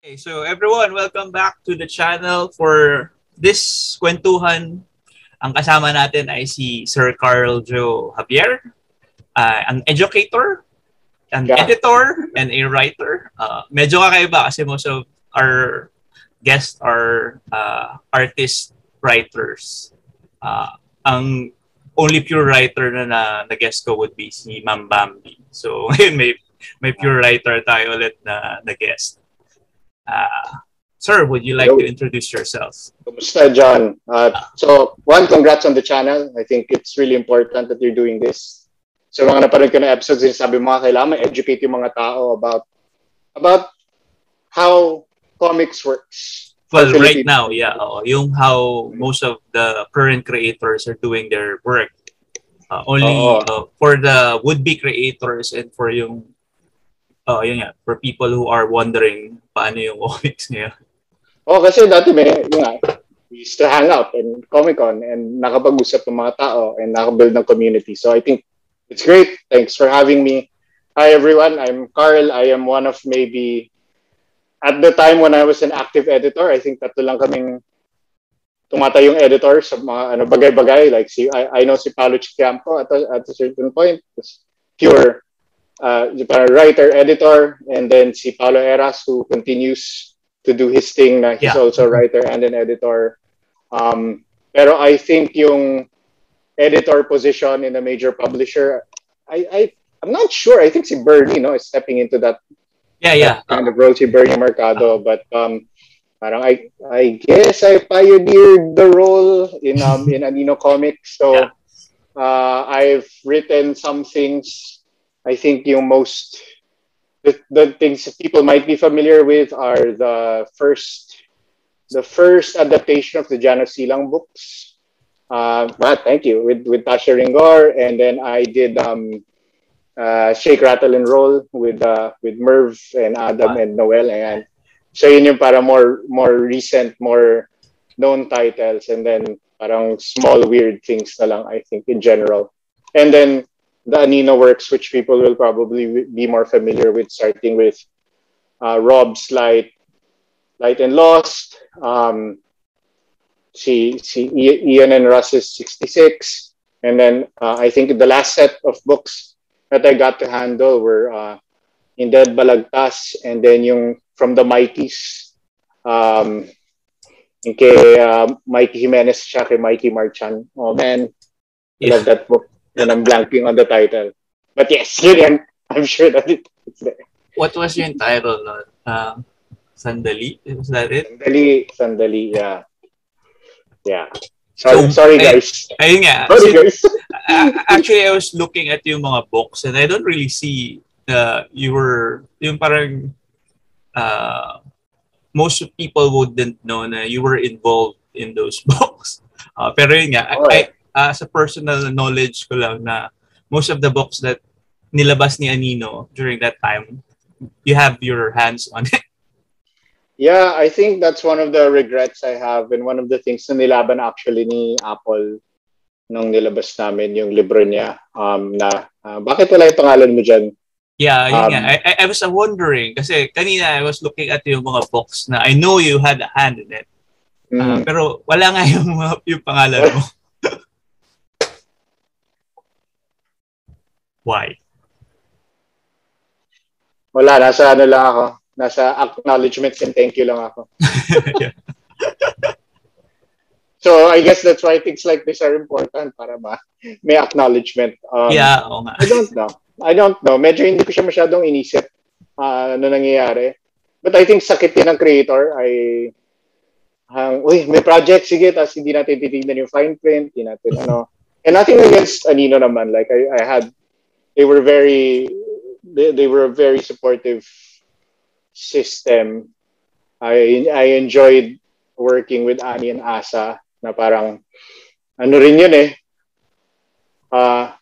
Okay, so everyone, welcome back to the channel for this kwentuhan. Ang kasama natin ay si Sir Carl Joe Javier, uh, ang educator, an yeah. editor, and a writer. Uh, medyo kakaiba kasi most of our guests are uh, artist writers. Uh, ang only pure writer na na, na guest ko would be si Ma'am Bambi. So, may, may pure writer tayo ulit na, na guest. Uh, sir, would you like Hello. to introduce yourself? Kumusta, John? Uh, so, one, congrats on the channel. I think it's really important that you're doing this. So, mga napanood ko na episodes, sabi mo kailangan educate yung mga tao about about how comics works. Well, right now, yeah, oh, yung how most of the current creators are doing their work. Uh, only uh, for the would-be creators and for yung oh, yun nga, for people who are wondering paano yung comics ngayon. Oh, kasi dati may, yun nga, we used to hang out in Comic-Con and nakapag-usap ng mga tao and nakabuild ng community. So I think it's great. Thanks for having me. Hi everyone, I'm Carl. I am one of maybe at the time when I was an active editor, I think tatlo lang kaming tumata yung editor sa mga ano bagay-bagay like si I, I know si Paolo Chicampo at a, at a certain point pure uh, writer, editor, and then si Paulo Eras who continues to do his thing. Na he's yeah. also a writer and an editor. Um, pero I think yung editor position in a major publisher, I, I I'm not sure. I think si Bernie, no, is stepping into that. Yeah, yeah. Kind of role si Bernie Mercado, but um, parang I I guess I pioneered the role in um in Anino Comics. So yeah. uh, I've written some things I think yung most the, the things people might be familiar with are the first the first adaptation of the Janos Silang books. Uh, but thank you with with Tasha Ringor, and then I did um, uh, Shake Rattle and Roll with uh, with Merv and Adam and Noel, and so yun yung para more more recent, more known titles, and then parang small weird things na lang I think in general, and then the Anino works, which people will probably be more familiar with, starting with uh, Rob's Light, Light and Lost, um, see, see Ian and Russ's 66, and then uh, I think the last set of books that I got to handle were uh, In Dead Balagtas, and then yung from the Mighties, um, kay uh, Mikey Jimenez siya kay Mikey Marchan. Oh man, I love that book. And I'm blanking on the title. But yes, yun I'm sure that it, it's there. What was yung title no? Uh, Sandali? Was that it? Sandali, Sandali, yeah. Yeah. Sorry, so, sorry guys. Ay, ayun nga. Sorry guys. actually, I was looking at yung mga books and I don't really see uh, you were, yung parang uh, most people wouldn't know na you were involved in those books. Uh, pero yun nga, oh, I, uh, sa personal knowledge ko lang na most of the books that nilabas ni Anino during that time, you have your hands on it. Yeah, I think that's one of the regrets I have and one of the things na nilaban actually ni Apple nung nilabas namin yung libro niya um, na uh, bakit wala yung pangalan mo dyan? Yeah, yun um, nga. I, I was wondering kasi kanina I was looking at yung mga books na I know you had a hand in it. Uh, mm. Pero wala nga yung, yung pangalan mo. Why? Wala, nasa ano lang ako. Nasa acknowledgement and thank you lang ako. so, I guess that's why things like this are important para ba may acknowledgement. Um, yeah, oo nga. I don't know. I don't know. Medyo hindi ko siya masyadong inisip uh, ano nangyayari. But I think sakit din ng creator ay hang, uy, may project, sige, tapos hindi natin titignan yung fine print, hindi natin ano. And nothing against Anino naman. Like, I, I had they were very they, they were a very supportive system. I I enjoyed working with Ani and Asa na parang ano rin yun eh. Uh,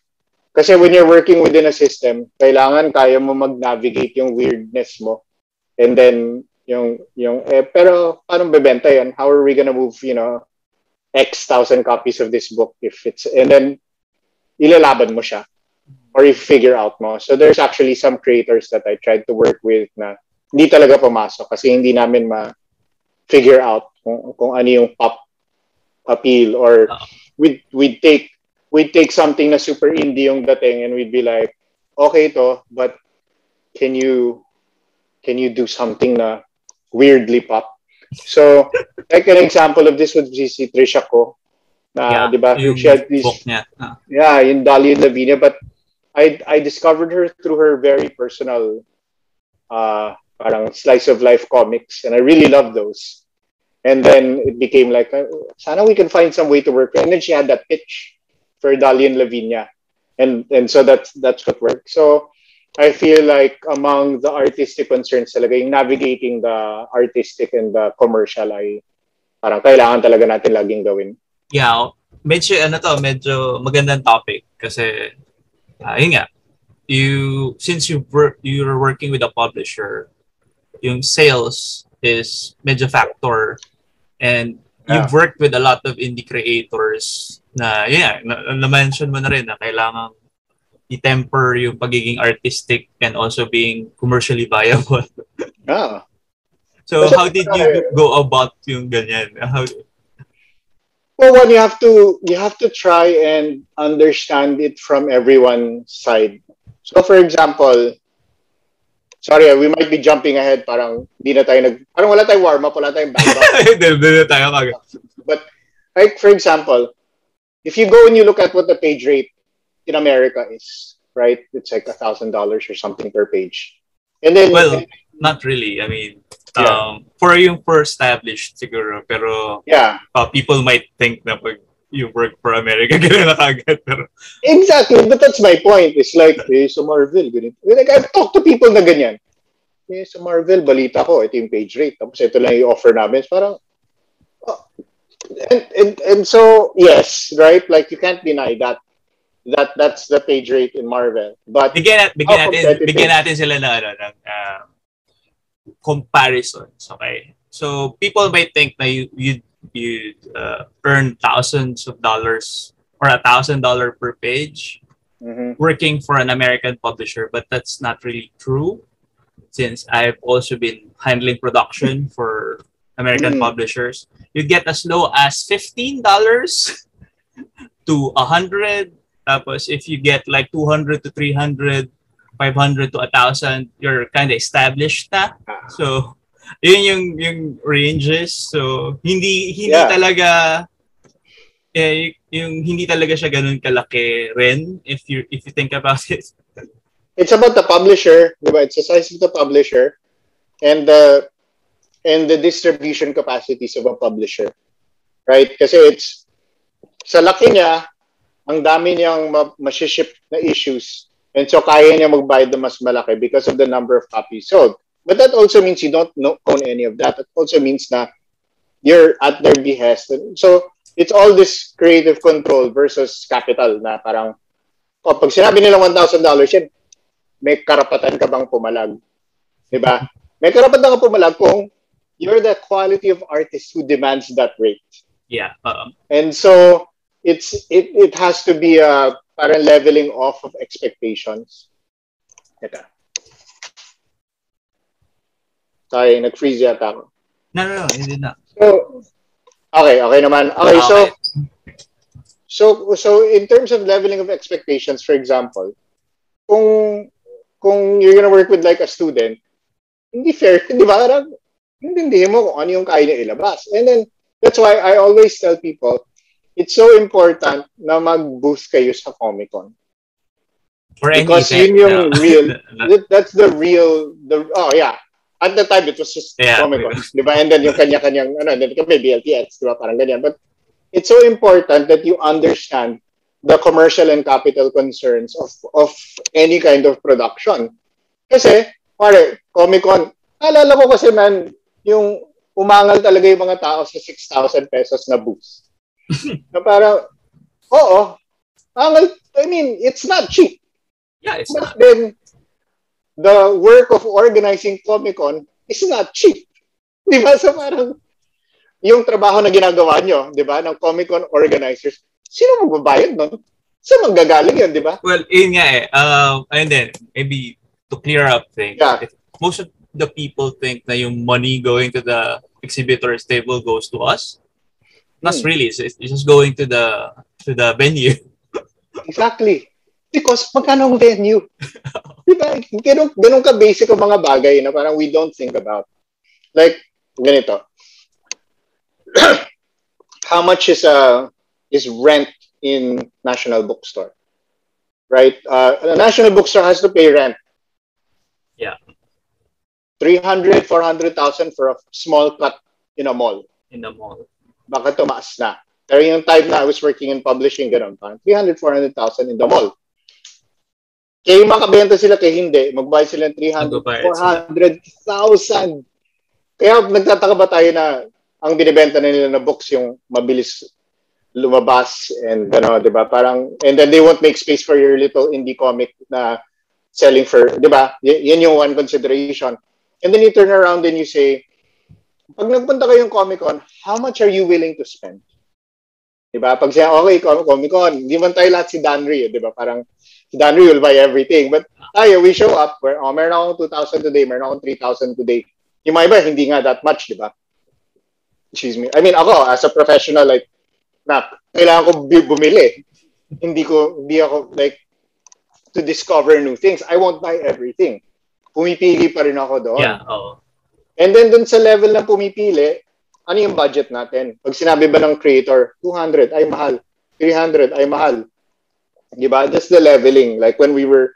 kasi when you're working within a system, kailangan kaya mo mag-navigate yung weirdness mo. And then yung yung eh pero paano bebenta yan? How are we gonna move, you know, X thousand copies of this book if it's and then ilalaban mo siya or you figure out mo. So there's actually some creators that I tried to work with na hindi talaga pumasok kasi hindi namin ma-figure out kung, kung ano yung pop appeal or we'd, we'd take we'd take something na super indie yung dating and we'd be like, okay to, but can you can you do something na weirdly pop? So, like an example of this would be si Trisha Ko, na, yeah, di ba? She had this, niya. Ah. Yeah, yung Dali Lavinia, but I I discovered her through her very personal uh parang slice of life comics and I really love those. And then it became like, uh, sana we can find some way to work. And then she had that pitch for Dalian Lavinia. And and so that's that's what worked. So I feel like among the artistic concerns talaga, yung navigating the artistic and the commercial ay parang kailangan talaga natin laging gawin. Yeah, medyo ano to, medyo magandang topic kasi uh, yun nga, you since you work you're working with a publisher, yung sales is medyo factor and yeah. you've worked with a lot of indie creators na yeah, na, na-mention mo na rin na kailangan i-temper yung pagiging artistic and also being commercially viable. Ah. so how did you go about yung ganyan? How Well, one you have to you have to try and understand it from everyone's side. So for example, sorry, ah, we might be jumping ahead parang hindi na tayo nag parang wala tayong warm up, wala tayong back up. Hindi tayo kagad. But like for example, if you go and you look at what the page rate in America is, right? It's like a thousand dollars or something per page. And then well, not really. I mean, yeah. um, for yung for established siguro, pero yeah, uh, people might think na pag you work for America, ganun na kagad. Pero... Exactly, but that's my point. It's like, eh, sa Marvel, ganito. Like, I've talked to people na ganyan. Eh, sa Marvel, balita ko, ito yung page rate. Tapos ito lang yung offer namin. Parang, and, and and so yes, right? Like you can't deny that that that's the page rate in Marvel. But bigyan, nat, bigyan natin bigyan natin sila ng ano ng uh, comparisons, okay? So people might think that you you you uh, earn thousands of dollars or a thousand dollar per page mm-hmm. working for an American publisher, but that's not really true since I've also been handling production for American mm. publishers. You get as low as $15 to a 100 Tapos if you get like 200 to 300, 500 to 1,000, you're kind of established na. Ah. So, yun yung yung ranges. So, hindi hindi yeah. talaga eh, yung hindi talaga siya ganun kalaki rin if you if you think about it. It's about the publisher, diba? It's the size of the publisher and the and the distribution capacities of a publisher. Right? Kasi it's, sa laki niya, ang dami niyang ma- masiship na issues. And so kaya niya magbayad ng mas malaki because of the number of copies sold. But that also means you don't know, own any of that. It also means na you're at their behest. And so it's all this creative control versus capital na parang oh, pag sinabi nila $1,000 yan, may karapatan ka bang pumalag? 'Di ba? May karapatan ka pumalag kung you're the quality of artist who demands that rate. Yeah. Uh-uh. And so it's it it has to be a parang leveling off of expectations. Ito. Sorry, nag-freeze yata ako. No, no, no, hindi na. So, okay, okay naman. Okay, okay, so so so in terms of leveling of expectations, for example, kung kung you're gonna work with like a student, hindi fair, di ba? Parang, hindi mo kung ano yung kaya niya ilabas. And then, that's why I always tell people, it's so important na mag-boost kayo sa Comic-Con. For Because yun yung no. real, that, that's the real, the oh yeah. At the time, it was just yeah. Comic-Con. Di ba? And then yung kanya-kanyang, ano, then kami BLTX, di ba? Parang ganyan. But it's so important that you understand the commercial and capital concerns of of any kind of production. Kasi, pare, Comic-Con, alala ko kasi man, yung umangal talaga yung mga tao sa 6,000 pesos na boost. Na parang, oo, angal, I mean, it's not cheap. Yeah, it's But not. then, the work of organizing Comic-Con is not cheap. Di ba? So parang, yung trabaho na ginagawa nyo, di ba, ng Comic-Con organizers, sino magbabayad nun? Saan manggagaling yun, di ba? Well, yun nga eh. Uh, and then, maybe to clear up things. Yeah. Most of the people think na yung money going to the exhibitor's table goes to us. Not Hmm. really. It's, it's just going to the to the venue. Exactly. Because magkano ang venue? Di ba? Ganun, ganun ka basic ang mga bagay na parang we don't think about. Like, ganito. How much is uh, is rent in National Bookstore? Right? Uh, a National Bookstore has to pay rent. Yeah. 300, 400,000 for a small cut in a mall. in a mall. Baka tumaas na. Pero yung time na I was working in publishing, ganun pa. 300, 400,000 in the mall. Kaya makabenta sila kay hindi, magbayad sila ng 300, Magbabayad sila. 400,000. Kaya nagtataka ba tayo na ang binibenta na nila na books yung mabilis lumabas and ano, 'di ba? Parang and then they won't make space for your little indie comic na selling for, 'di ba? Y- yan yung one consideration. And then you turn around and you say, pag nagpunta kayong Comic-Con, how much are you willing to spend? 'Di ba? Pag siya, okay, Com- Comic-Con, hindi man tayo lahat si Danry, eh, 'di ba? Parang si Danry will buy everything. But tayo, we show up, where, oh, meron akong 2,000 today, meron akong 3,000 today. Yung mga iba, hindi nga that much, di ba? Excuse me. I mean, ako, as a professional, like, na, kailangan ko bu- bumili. Hindi ko, hindi ako, like, to discover new things. I won't buy everything. Pumipili pa rin ako doon. Yeah, oo. And then dun sa level na pumipili, ano yung budget natin? Pag sinabi ba ng creator, 200 ay mahal, 300 ay mahal. Di ba? That's the leveling. Like when we were,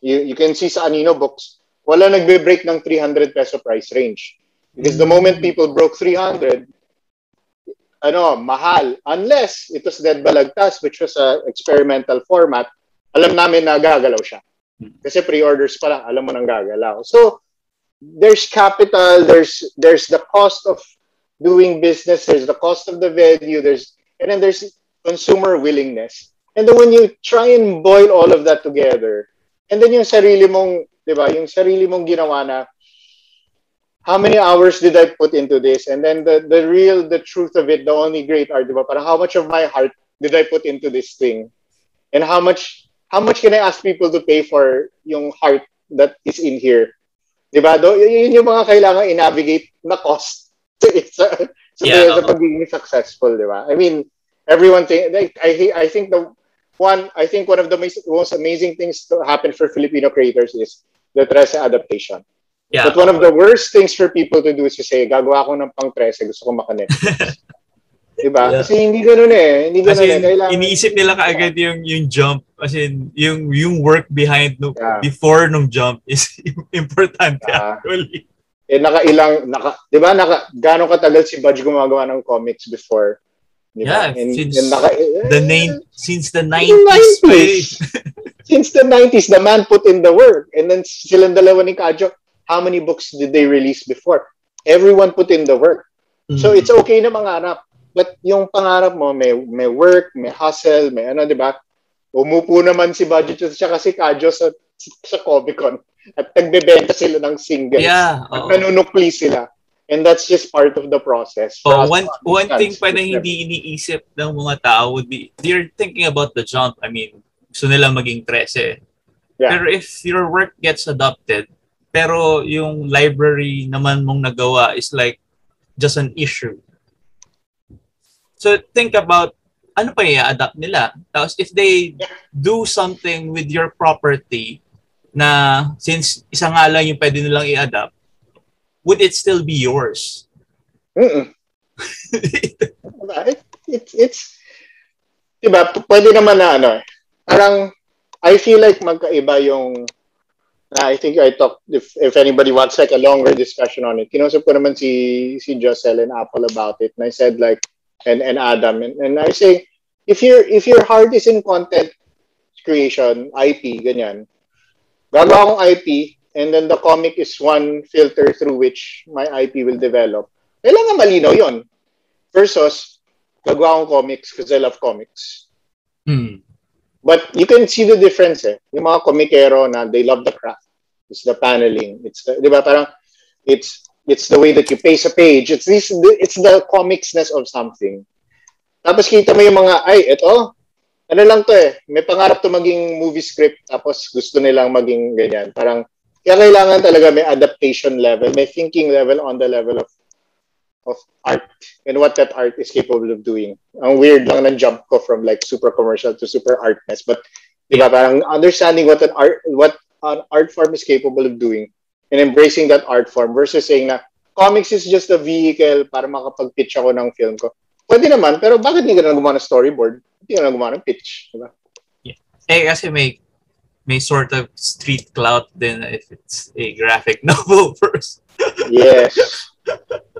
you, you can see sa Anino books, wala nagbe-break ng 300 peso price range. Because the moment people broke 300, ano, mahal. Unless it was Dead Balagtas, which was a experimental format, alam namin na gagalaw siya. Kasi pre-orders pa lang, alam mo nang gagalaw. So, there's capital, there's there's the cost of doing business, there's the cost of the venue, there's and then there's consumer willingness. And then when you try and boil all of that together, and then yung sarili mong, 'di ba, yung sarili mong ginawa na how many hours did I put into this? And then the the real the truth of it, the only great art, 'di ba? Parang how much of my heart did I put into this thing? And how much how much can I ask people to pay for yung heart that is in here? Di ba? Do, yun yung mga kailangan i-navigate na cost sa, sa, Yeah, sa pagiging successful, di ba? I mean, everyone think, like, I, I think the one, I think one of the most, amazing things to happen for Filipino creators is the Tresa adaptation. Yeah. But one of the worst things for people to do is to say, gagawa ko ng pang Tresa, gusto ko makanet. diba? Yeah. Kasi hindi ganun eh. Hindi ganun Kasi eh. Kailangan, iniisip nila kaagad yung yung jump kasi yung yung work behind no, Yeah. before nung jump is importante Yeah. actually. eh nakailang naka 'di ba naka gaano katagal si Budge gumagawa ng comics before 'di ba Yeah, since naka, The name since the The 90s. pa eh. since the 90s the man put in the work and then silang dalawa ni Kajo how many books did they release before everyone put in the work so Mm. it's okay na mangarap but yung pangarap mo may may work may hustle may ano 'di ba umupo naman si Budge at saka si Kajo sa sa Comic Con at nagbebenta sila ng singles Yeah, at oo. nanunukli sila. And that's just part of the process. Oh, one one thing pa na hindi iniisip ng mga tao would be they're thinking about the jump. I mean, gusto nila maging 13. Yeah. Pero if your work gets adopted, pero yung library naman mong nagawa is like just an issue. So think about ano pa i-adapt nila. Tapos if they do something with your property na since isa nga lang yung pwede nilang i-adapt, would it still be yours? Mm-mm. Diba? It, it's, diba, pwede naman na ano, parang, I feel like magkaiba yung, I think I talked, if, if anybody wants like a longer discussion on it, kinausap ko naman si, si Jocel and Apple about it, and I said like, and, and Adam, and, and I say, if your if your heart is in content creation, IP, ganyan, gagawa akong IP, and then the comic is one filter through which my IP will develop. Kailangan malinaw yon. Versus, gagawa akong comics because I love comics. Hmm. But you can see the difference eh. Yung mga komikero na they love the craft. It's the paneling. It's the, di ba parang, it's, it's the way that you pace a page. It's this, it's the comicsness of something. Tapos kita mo yung mga, ay, eto, ano lang to eh, may pangarap to maging movie script, tapos gusto nilang maging ganyan. Parang, Kaya kailangan talaga may adaptation level, may thinking level on the level of of art and what that art is capable of doing. Ang weird lang ng jump ko from like super commercial to super artness. But di ba, parang understanding what an art what an art form is capable of doing and embracing that art form versus saying na comics is just a vehicle para makapag-pitch ako ng film ko. Pwede naman, pero bakit hindi ka na gumawa ng storyboard? Hindi ka na gumawa ng pitch. Diba? Yeah. Eh, kasi may may sort of street clout din if it's a graphic novel first. yes.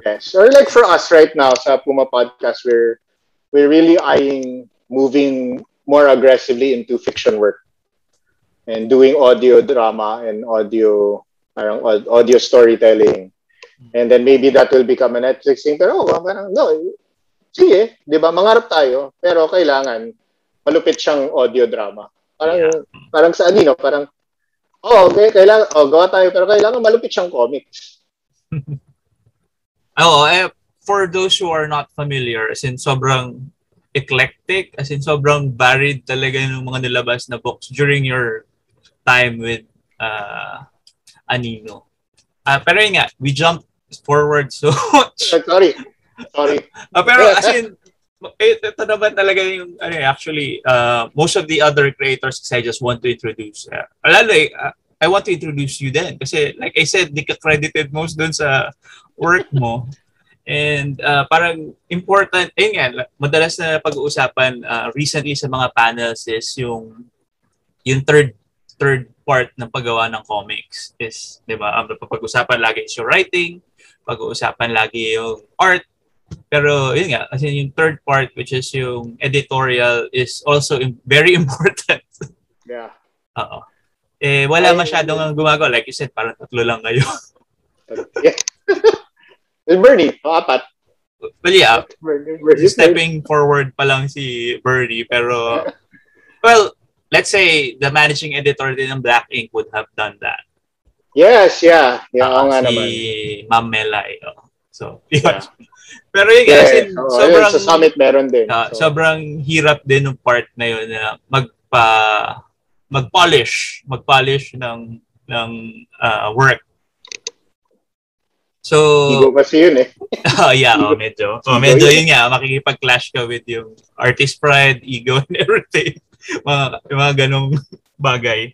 Yes. Or like for us right now sa Puma Podcast, we're we're really eyeing moving more aggressively into fiction work and doing audio drama and audio parang audio storytelling. And then maybe that will become a Netflix thing. Pero oh, parang, no, sige, di ba, mangarap tayo, pero kailangan malupit siyang audio drama. Parang, yeah. parang sa anino, parang, oh, okay, kailangan, oh, gawa tayo, pero kailangan malupit siyang comics. Oo, eh, for those who are not familiar, as in sobrang eclectic, as in sobrang varied talaga ng mga nilabas na books during your time with uh, Anino. Uh, pero yun nga, we jump forward so much. Sorry. Sorry. Uh, pero as in, eh, ito naman talaga yung, ano, eh, actually, uh, most of the other creators kasi I just want to introduce. Uh, lalo eh, uh, I want to introduce you then. Kasi like I said, di ka credited most dun sa work mo. And uh, parang important, eh nga, madalas na pag-uusapan uh, recently sa mga panels is yung yung third third part ng paggawa ng comics is, di ba, ang pag-usapan lagi is yung writing, pag-uusapan lagi yung art, pero yun nga, kasi yung third part which is yung editorial is also very important. Yeah. Oo. Eh, wala masyadong gumagawa. Like you said, parang tatlo lang kayo. yeah. Bernie, o apat. Well, yeah. Bernie, Bernie, stepping forward pa lang si Bernie. Pero, well, let's say the managing editor din ng Black Ink would have done that. Yes, yeah. Yeah, uh, nga si naman. Ma'am Melay. Oh. So, yun. Yeah. Pero yun, yeah, kasi oh, sobrang... Sa summit meron din. Uh, so. Sobrang hirap din ng part na yun na magpa mag-polish, mag-polish ng ng uh, work So, Ego kasi yun eh. oh, yeah, oh, medyo. Oh, medyo yun nga, makikipag-clash ka with yung artist pride, ego, and everything. mga, mga ganong bagay.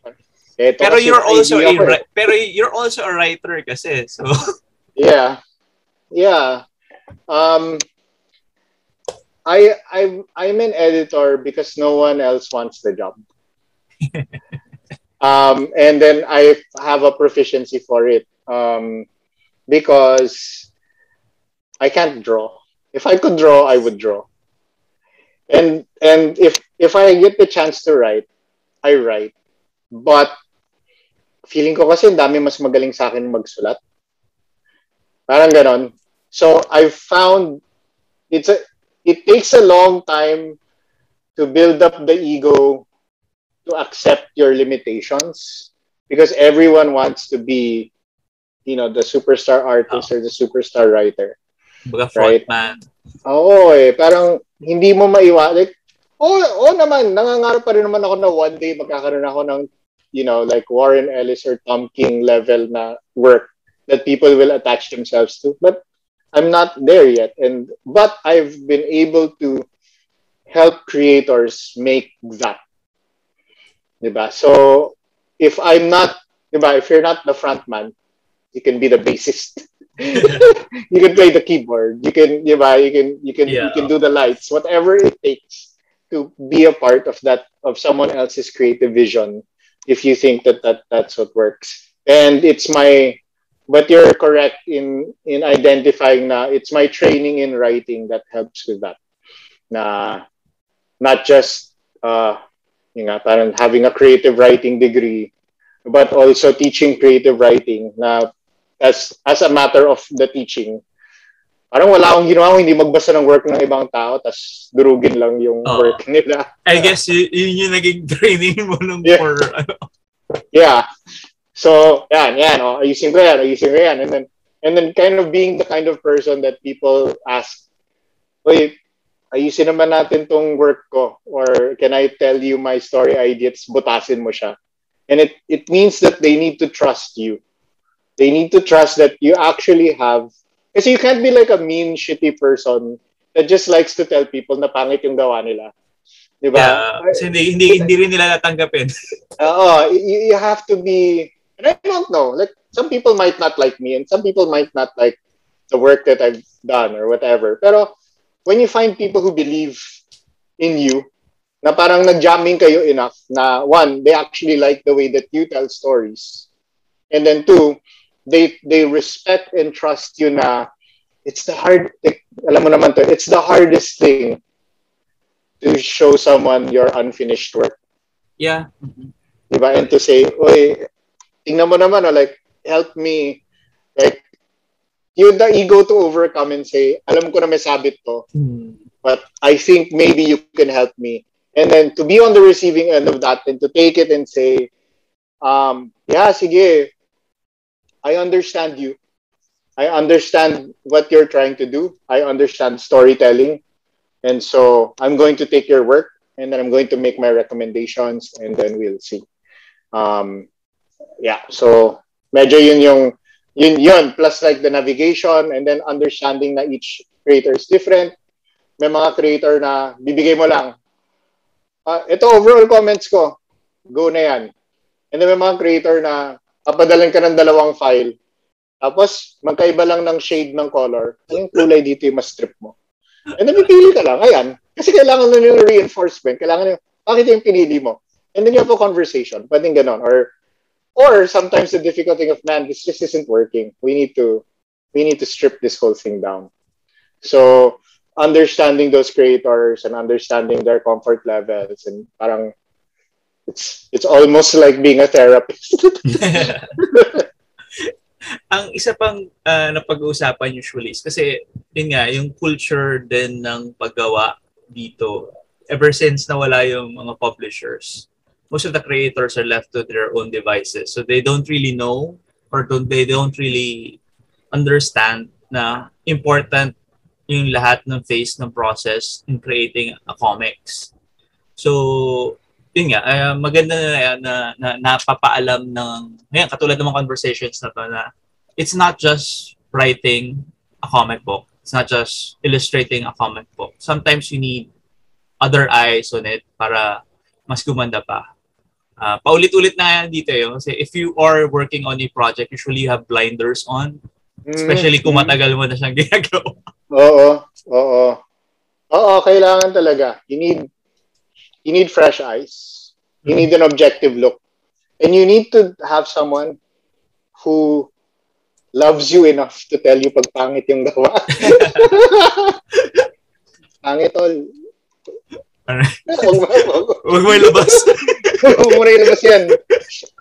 Ito pero you're also a eh. pero you're also a writer kasi. So Yeah. Yeah. Um I I I'm an editor because no one else wants the job. um and then I have a proficiency for it. Um because I can't draw. If I could draw, I would draw. And and if if I get the chance to write, I write. But feeling ko kasi dami mas magaling sa akin magsulat. Parang ganon. So I found it's a it takes a long time to build up the ego to accept your limitations because everyone wants to be you know, the superstar artist oh. or the superstar writer. Baga right? man. Oo eh. Parang hindi mo maiwa. Like, oo, oh, oh naman. Nangangarap pa rin naman ako na one day magkakaroon ako ng, you know, like Warren Ellis or Tom King level na work that people will attach themselves to. But I'm not there yet. And But I've been able to help creators make that. Diba? So, if I'm not, diba, if you're not the front man, you can be the bassist. you can play the keyboard. You can, you know, you can, you can, yeah. you can do the lights. Whatever it takes to be a part of that of someone else's creative vision. If you think that, that that's what works, and it's my, but you're correct in in identifying na it's my training in writing that helps with that. Na, not just uh, you know, parang having a creative writing degree, but also teaching creative writing na as as a matter of the teaching. Parang wala akong ginawa hindi magbasa ng work ng ibang tao tas durugin lang yung oh. work nila. I guess y- yun yung naging training mo nung yeah. for ano. Yeah. So, yan, yan. Oh, ayusin ko yan, ayusin ko yan. And then, and then kind of being the kind of person that people ask, wait, ayusin naman natin tong work ko or can I tell you my story ideas, butasin mo siya. And it, it means that they need to trust you. They need to trust that you actually have kasi you can't be like a mean, shitty person that just likes to tell people na pangit yung gawa nila. Di ba? Yeah, kasi hindi, hindi, hindi rin nila natanggapin. Oo. you, you have to be, and I don't know, like, some people might not like me and some people might not like the work that I've done or whatever. Pero when you find people who believe in you, na parang nag-jamming kayo enough na one, they actually like the way that you tell stories. And then two, they they respect and trust you na it's the hard like, alam mo naman to it's the hardest thing to show someone your unfinished work. Yeah. Diba? And to say oy tingnan mo naman oh, like help me. Like you the ego to overcome and say alam ko na may sabit to mm. but I think maybe you can help me. And then to be on the receiving end of that and to take it and say um yeah sige I understand you. I understand what you're trying to do. I understand storytelling. And so I'm going to take your work and then I'm going to make my recommendations and then we'll see. Um, yeah, so medyo yun yung yun yun plus like the navigation and then understanding na each creator is different. May mga creator na bibigay mo lang. Uh, ito overall comments ko. Go na yan. And then may mga creator na papadalan ka ng dalawang file. Tapos, magkaiba lang ng shade ng color. Anong kulay dito yung mas strip mo? And then, pipili ka lang. Ayan. Kasi kailangan na yung reinforcement. Kailangan yung, bakit yung pinili mo? And then you have a conversation. Pwedeng ganon. Or, or sometimes the difficult thing of, man, this just isn't working. We need to, we need to strip this whole thing down. So, understanding those creators and understanding their comfort levels and parang it's it's almost like being a therapist. ang isa pang uh, napag-uusapan usually is kasi yun nga, yung culture din ng paggawa dito. Ever since nawala yung mga publishers most of the creators are left to their own devices. So they don't really know or don't they don't really understand na important yung lahat ng phase ng process in creating a comics. So yun nga, uh, maganda na, na, na, na napapaalam ng, ngayon, katulad ng mga conversations na to na it's not just writing a comic book. It's not just illustrating a comic book. Sometimes you need other eyes on it para mas gumanda pa. Uh, paulit-ulit na yan dito yun. Kasi if you are working on a project, usually you have blinders on. Especially kung matagal mo na siyang ginagawa. Oo. Oo. Oo, kailangan talaga. You need you need fresh eyes. You mm-hmm. need an objective look. And you need to have someone who loves you enough to tell you pag pangit yung gawa. pangit all. Huwag mo ilabas. Huwag mo na ilabas yan.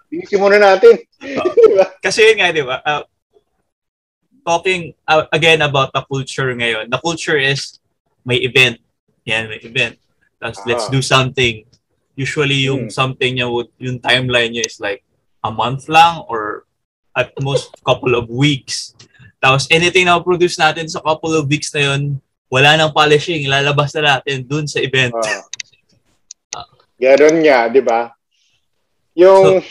Binisin muna natin. diba? Kasi yun nga, di ba? Uh, talking uh, again about the culture ngayon. The culture is may event. Yan, may event. Tapos uh-huh. let's do something. Usually yung hmm. something niya would, yung timeline niya is like a month lang or at most couple of weeks. Tapos anything na produce natin sa couple of weeks na yun, wala nang polishing, lalabas na natin dun sa event. Uh, Ganon nga, di ba? Yung so,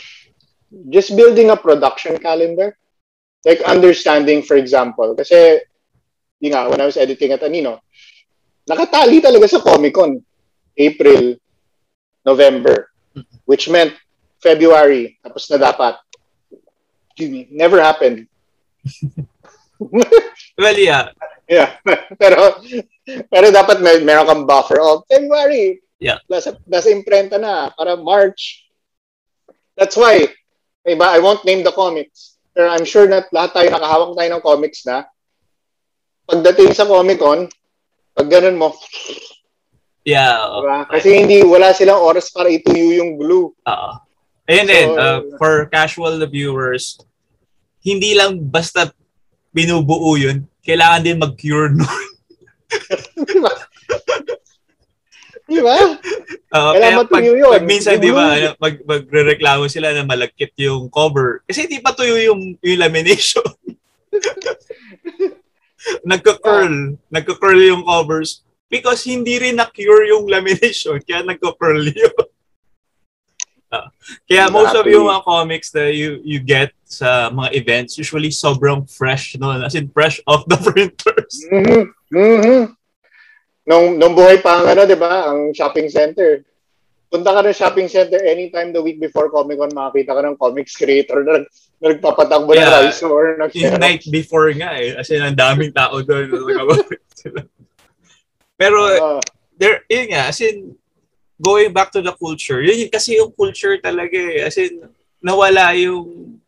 just building a production calendar, like understanding, for example, kasi, yun nga, when I was editing at Anino, nakatali talaga sa Comic Con. April, November, which meant February, tapos na dapat. Never happened. well, yeah. Yeah. pero, pero dapat may, meron kang buffer. Oh, February. Yeah. Nasa, nasa imprenta na. Para March. That's why, iba, I won't name the comics. Pero I'm sure na lahat tayo nakahawak tayo ng comics na pagdating sa Comic Con, pag ganun mo, Yeah. Diba? Kasi hindi, wala silang oras para ituyo yung glue. Oo. Ayun so, din, uh, for casual viewers, hindi lang basta binubuo yun, kailangan din mag-cure nun. di ba? Uh, kailangan pag, yun. Pag minsan, di ba, mag, magre-reklamo sila na malagkit yung cover. Kasi hindi pa tuyo yung, yung lamination. nagka-curl. Nagka-curl yung covers because hindi rin na-cure yung lamination, kaya nagko-pearl yun. Kaya most of yung mga comics na you you get sa mga events, usually sobrang fresh no, as in fresh off the printers. Mhm. Mhm. Nung, nung buhay pa ang ano, di ba? Ang shopping center. Punta ka ng shopping center anytime the week before Comic Con, makakita ka ng comics creator na, nag- na nagpapatakbo ng Yeah. rice or nag Yung night before nga eh. As in, ang daming tao doon. Pero, Ah, there, yun nga, as in, going back to the culture, yun, kasi yung culture talaga eh. As in, nawala yung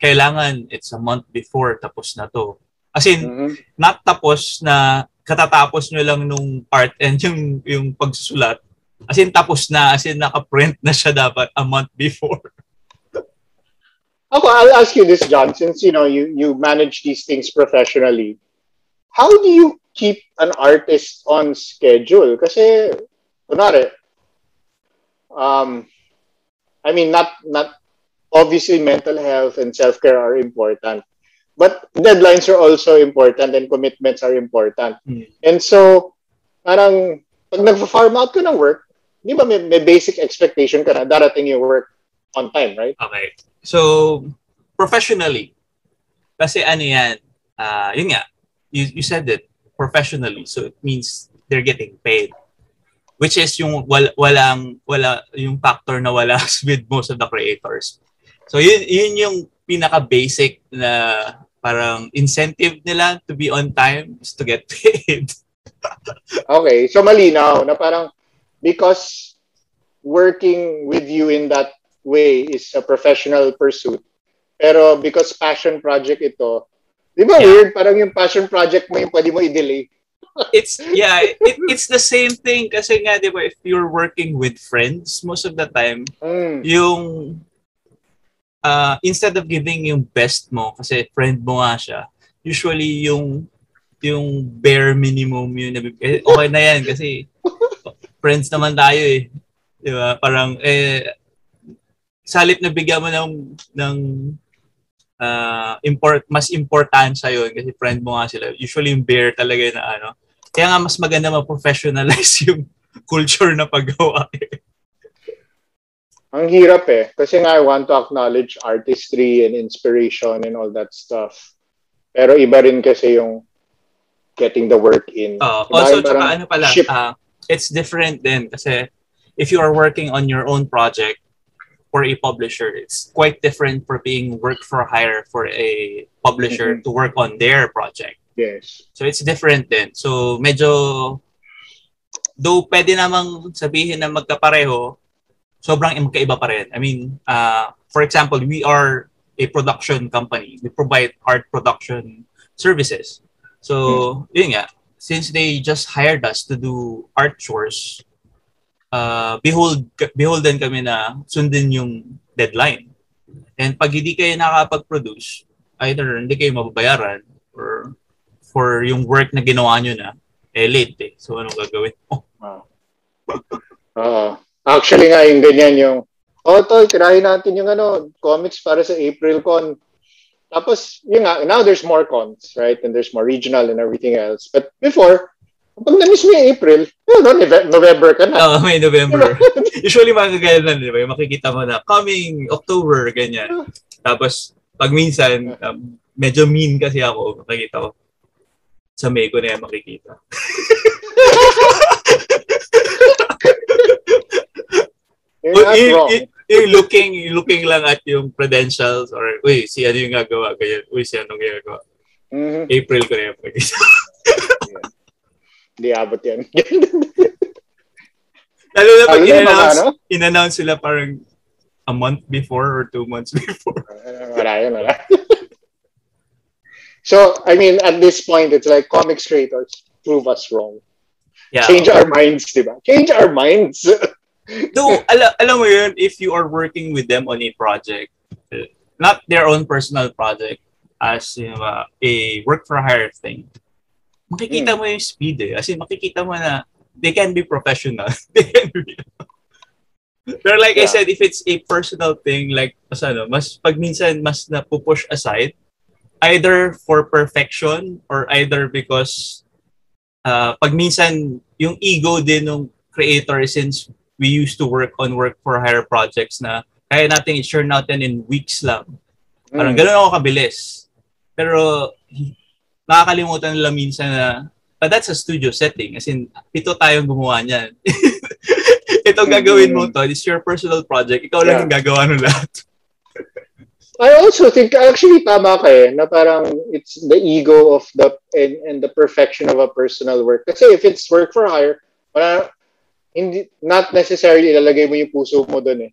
kailangan it's a month before tapos na to. As in, mhm. not tapos na katatapos nyo lang nung part and yung, yung pagsusulat. As in, tapos na. As in, naka-print na siya dapat a month before. Ako, I'll ask you this, John, since you know you you manage these things professionally. How do you keep an artist on schedule? Kasi, kunwari, um, I mean, not not obviously mental health and self care are important, but deadlines are also important and commitments are important. Hmm. And so, parang pag nag-farm out ka ng work, di ba may, may basic expectation ka na darating yung work on time, right? Okay. So, professionally, kasi ano yan, ah yun nga, you, you said it, professionally. So, it means they're getting paid. Which is yung wal, walang, wala, yung factor na wala with most of the creators. So, yun, yun yung pinaka-basic na parang incentive nila to be on time is to get paid. Okay, so malinaw na parang because working with you in that way is a professional pursuit. Pero because passion project ito, di ba Yeah. weird? Parang yung passion project mo yung pwede mo i-delay. it's yeah it, it's the same thing kasi nga 'di ba if you're working with friends most of the time Mm. yung uh, instead of giving yung best mo kasi friend mo nga siya usually yung yung bare minimum yun eh, okay na yan kasi friends naman tayo eh di ba parang eh salip na bigyan mo ng ng uh, import mas importansya yun kasi friend mo nga sila usually yung bare talaga na ano kaya nga mas maganda ma-professionalize yung culture na paggawa eh. Ang hirap eh. Kasi nga I want to acknowledge artistry and inspiration and all that stuff. Pero iba rin kasi yung getting the work in. Diba? also, tsaka ano pala, ship. ah, it's different din kasi if you are working on your own project for a publisher, it's quite different for being work for hire for a publisher Mhm. to work on their project. Yes. So it's different then. So medyo, though pwede namang sabihin na magkapareho, sobrang magkaiba pa rin. I mean, uh, for example, we are a production company. We provide art production services. So, yun nga, since they just hired us to do art chores, uh, behold, beholden kami na sundin yung deadline. And pag hindi kayo nakapag-produce, either hindi kayo mababayaran or for yung work na ginawa nyo na, eh late eh. So, anong gagawin mo? Oo. Actually nga, yung ganyan yung, oh, tol, tirahin natin yung ano, comics para sa April Con. Tapos, yun nga, now there's more cons, right? And there's more regional and everything else. But before, pag na-miss mo yung April, yun, no, Nove- November ka na. Oo, may November. Usually, mga ganyan lang, di ba? Makikita mo na, coming October, ganyan. Tapos, pag minsan, um, medyo mean kasi ako, makikita ko. Sa May ko na yan makikita. You're not yung, wrong. yung- looking, looking lang at yung credentials or, uy, si ano yung gagawa, ganyan. Uy, si anong ginagawa. Mhm. April ko na yan makikita. Hindi abot yan. Lalo na pag Lalo na yung mga in-announce, ano? in-announce sila parang a month before or two months before. wala yun, wala. so, I mean, at this point, it's like comics creators prove us wrong. Yeah. Change our minds, di ba? Change our minds. Though, ala, alam mo yun, if you are working with them on a project, uh, not their own personal project, as you know, uh, a work for hire thing, makikita mo yung speed eh. As in, makikita mo na they can be professional. they can be... Pero like I Yeah. said, if it's a personal thing, like, mas ano, mas pag minsan mas napupush aside, either for perfection or either because uh, pag minsan yung ego din ng creator since we used to work on work for hire projects na kaya natin i-churn natin in weeks lang. Parang Mm. ganun ako kabilis. Pero nakakalimutan nila minsan na but that's a studio setting. As in, pito tayong gumawa niyan. Ito gagawin mo to. It's your personal project. Ikaw lang Yeah. yung gagawa ng lahat. I also think actually tama ka eh, na parang it's the ego of the and, and the perfection of a personal work. Kasi if it's work for hire, wala, hindi, not necessarily ilalagay mo yung puso mo doon eh.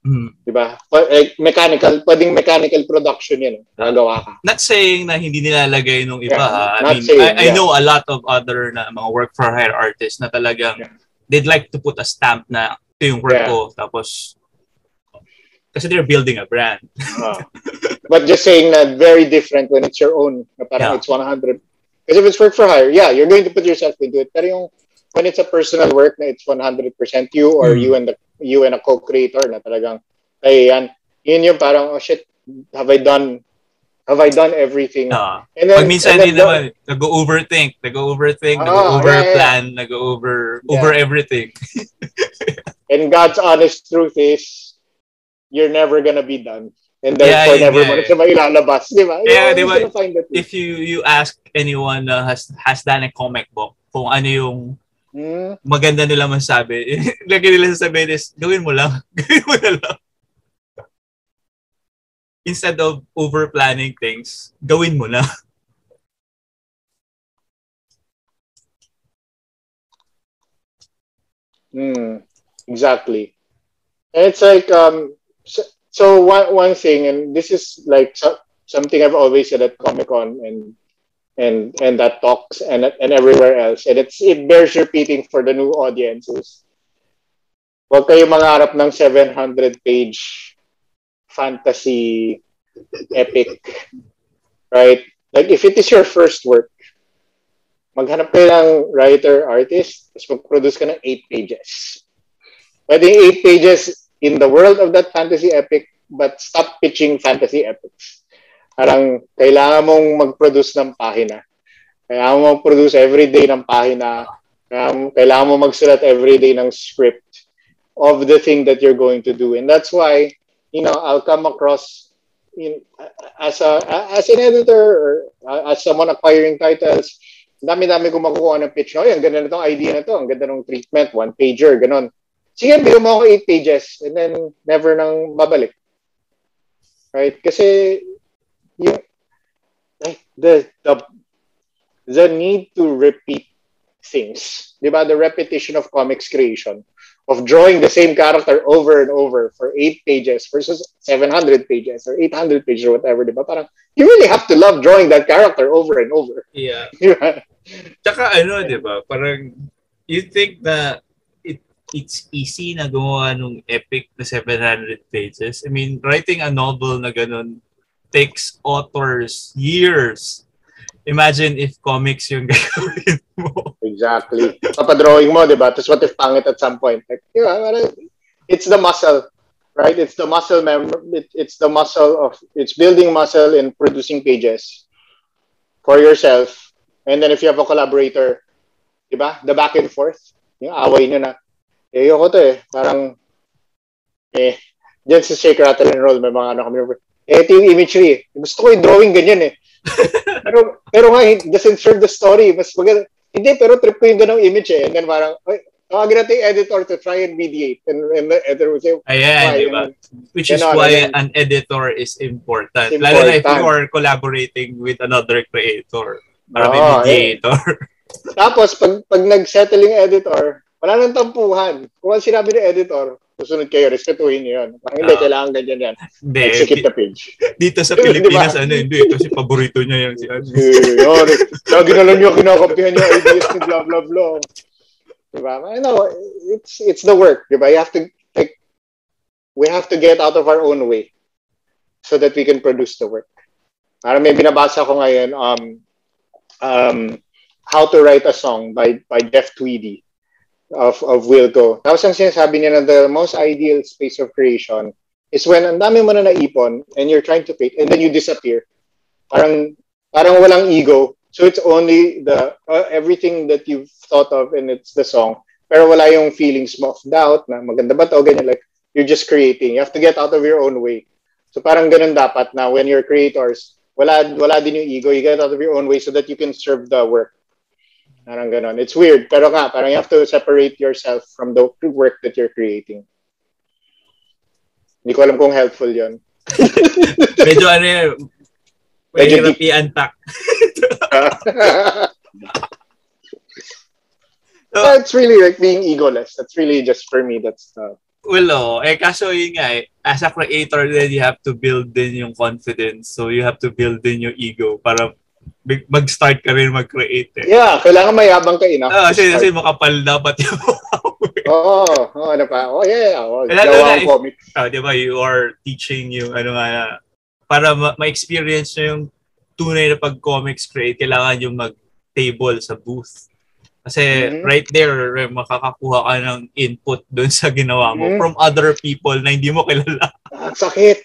Hmm. Di ba? Pa- eh, mechanical, pwedeng mechanical production yan. Nagawa ka. Not saying na hindi nilalagay nung iba. Yeah, ha? I not mean, saying, I, I yeah. know a lot of other na mga work for hire artists na talagang Yeah. they'd like to put a stamp na ito yung work Yeah. ko. Tapos, kasi they're building a brand. Ah. But just saying na very different when it's your own. Na Yeah. parang it's 100. Because if it's work for hire, yeah, you're going to put yourself into it. Pero yung when it's a personal work na it's 100% you or Mm. you and the you and a co-creator na talagang ay yan. Yun yung parang oh shit, have I done have I done everything? Ah. and Pag minsan din naman, nag-overthink, nag-overthink, Ah, nag-overplan, nag-over, Yeah. over everything. And God's honest truth is, you're never gonna be done. And Yeah, therefore, yun never nga mo eh. na siya mailalabas. Di ba? Yeah, di ba? If you you ask anyone na has has done a comic book, kung ano yung Hmm? maganda nila masabi, lagi nila sasabihin is, gawin mo lang. gawin mo na lang. Instead of over-planning things, gawin mo na. Mm, exactly. And it's like um so, so one one thing and this is like so, something I've always said at Comic Con and and and that talks and and everywhere else and it's it bears repeating for the new audiences. Huwag kayo mangarap ng 700 page fantasy epic. Right? Like if it is your first work, maghanap kayo ng writer, artist, tapos mag-produce ka ng 8 pages. Pwede 8 pages in the world of that fantasy epic, but stop pitching fantasy epics. Parang kailangan mong mag-produce ng pahina. Kailangan mo mag-produce everyday ng pahina. Kailangan, kailangan mo magsulat everyday ng script of the thing that you're going to do. And that's why, you know, I'll come across in, as a as an editor or uh, as someone acquiring titles, dami-dami ko makukuha ng pitch. Oh, ang ganda na tong idea na to. Ang ganda ng treatment, one pager, ganon. Sige, bigyan mo ako eight pages and then never nang babalik. Right? Kasi like the the the need to repeat things. Di ba? The repetition of comics creation of drawing the same character over and over for eight pages versus 700 pages or 800 pages or whatever, di ba? Parang, you really have to love drawing that character over and over. Yeah. Tsaka ano, di ba? Parang, you think na it, it's easy na gumawa nung epic na 700 pages. I mean, writing a novel na ganun takes authors years. Imagine if comics yung gagawin mo. Exactly. Papadrawing mo, di ba? Tapos what if pangit at some point? Like, ba? Parang, It's the muscle, right? It's the muscle mem- it, It's the muscle of, it's building muscle in producing pages for yourself. And then if you have a collaborator, di ba? The back and forth. Yung away nyo na, eh, ayoko to eh. Parang, eh, dyan sa Shake, Rattle, and Roll, may mga ano kami. Eh, ito yung imagery eh. Gusto ko yung drawing ganyan eh. pero, pero nga, it doesn't serve the story. Mas maganda. Hindi, pero trip ko yung ganong image eh. And then parang, tawagin natin yung editor to try and mediate. And, and the editor will say, Ayan, why? di ba? Which is why ganon. an editor is important. It's Lalo na if important. you are collaborating with another creator. Para may Oo, mediator. Tapos, pag, pag nag-settle yung editor, wala nang tampuhan. Kung ang sinabi ng editor, susunod kayo, respetuhin niyo yun. Parang hindi, Ah. kailangan ganyan yan. Hindi. Execute the page. Dito sa? Pilipinas, ano, hindi. Kasi paborito niya yung si ano. Yun. Lagi na lang niyo kinakampihan niyo ideas ni blah, blah, blah. Diba? I know, it's, it's the work. Diba? You have to, like, we have to get out of our own way so that we can produce the work. Parang may binabasa ko ngayon, um, um, How to Write a Song by, by Jeff Tweedy of, of Wilco. Tapos ang sinasabi niya na the most ideal space of creation is when ang dami mo na naipon and you're trying to create and then you disappear. Parang, parang walang ego. So it's only the, uh, everything that you've thought of and it's the song. pero wala yung feelings mo of doubt na maganda ba to, ganyan. Like, you're just creating. You have to get out of your own way. So parang ganun dapat na when you're creators, wala, wala din yung ego. You get out of your own way so that you can serve the work. Parang ganun. It's weird. Pero nga, parang you have to separate yourself from the work that you're creating. Hindi ko alam kung helpful yon. Medyo ano yun, Medyo mahirap i-unpack. So, That's really like being egoless. That's really just for me. That's uh, well, oh, eh, kaso yun nga eh, as a creator then you have to build din yung confidence. So you have to build din yung ego para mag-start ka rin mag-create eh. yeah, kailangan mayabang ka enough. Ah, to kasi, kasi makapal dapat yung Oo, oh, ano pa? Oh, yeah, oh, Wala, gawa wala, ang eh. comic. Ah, di ba, you are teaching yung ano nga na, para ma- ma-experience nyo yung tunay na pag-comics create, kailangan yung mag-table sa booth. Kasi Mhm. right there, eh, makakakuha ka ng input doon sa ginawa mo Mhm. from other people na hindi mo kilala. Ah, Ang sakit.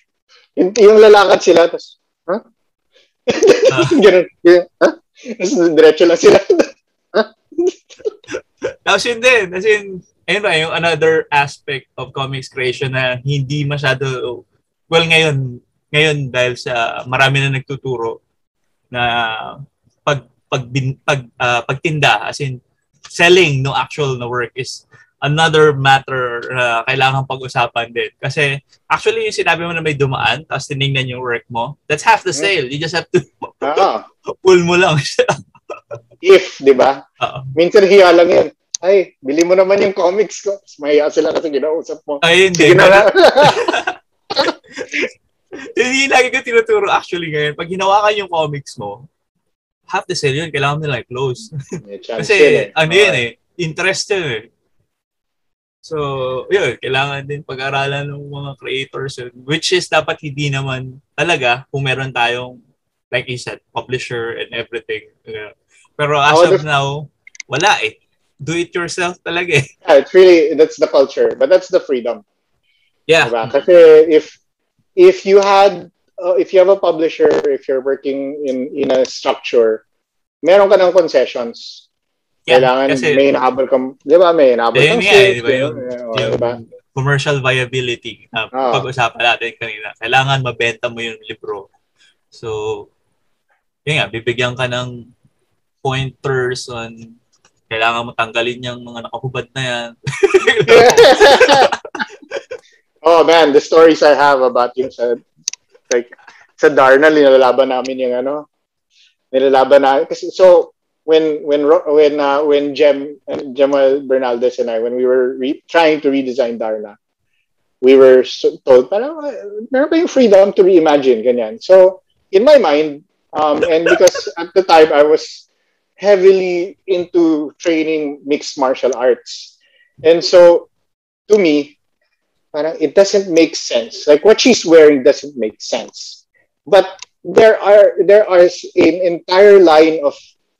Yung, yung lalakad sila, tapos, ha? Ah. Ganun. Ganun, ha? Tapos diretso lang sila. Tapos yun din, as in, ayun ba, yung another aspect of comics creation na hindi masyado, well ngayon, ngayon dahil sa marami na nagtuturo na pag pag, pag ah, pagtinda as in selling no actual na work is another matter na kailangan pag-usapan din. Kasi actually yung sinabi mo na may dumaan tapos tinignan yung work mo, that's half the sale. You just have to ah, pull mo lang if, di ba? Oo. Minsan hiya lang yan. Ay, bili mo naman yung comics ko. Tapos mahiya sila kasi ginausap mo. Ayun Sige din. na nga. Hindi lagi ko tinuturo actually ngayon. Pag hinawakan yung comics mo, half the sale yun, kailangan nila i-close. Kasi eh. ano yun eh, interest yun eh. So, yun, kailangan din pag-aralan ng mga creators yun. Which is dapat hindi naman talaga kung meron tayong, like you said, publisher and everything. you know. Pero as Oh, of now, wala eh. Do it yourself talaga eh. Yeah, it's really, that's the culture. But that's the freedom. Yeah. Diba? Kasi if if you had uh, if you have a publisher, if you're working in in a structure, meron ka ng concessions. Yeah, Kailangan kasi- may inahabol kang, di ba, may inahabol kang eh, sales, di ba, yung, ganun, yung di ba? commercial viability na Ah. pag-usapan natin kanina. Kailangan mabenta mo yung libro. So, yun nga, bibigyan ka ng pointers on kailangan mo tanggalin yung mga nakahubad na yan. oh man, the stories I have about yung sa like sa Darna nilalaban namin yung ano nilalaban na kasi so when when when uh, when Jem and Jemal Bernaldez and I when we were re- trying to redesign Darna we were so- told parang uh, meron freedom to reimagine ganyan so in my mind um, and because at the time I was heavily into training mixed martial arts and so to me parang it doesn't make sense. Like what she's wearing doesn't make sense. But there are there are an entire line of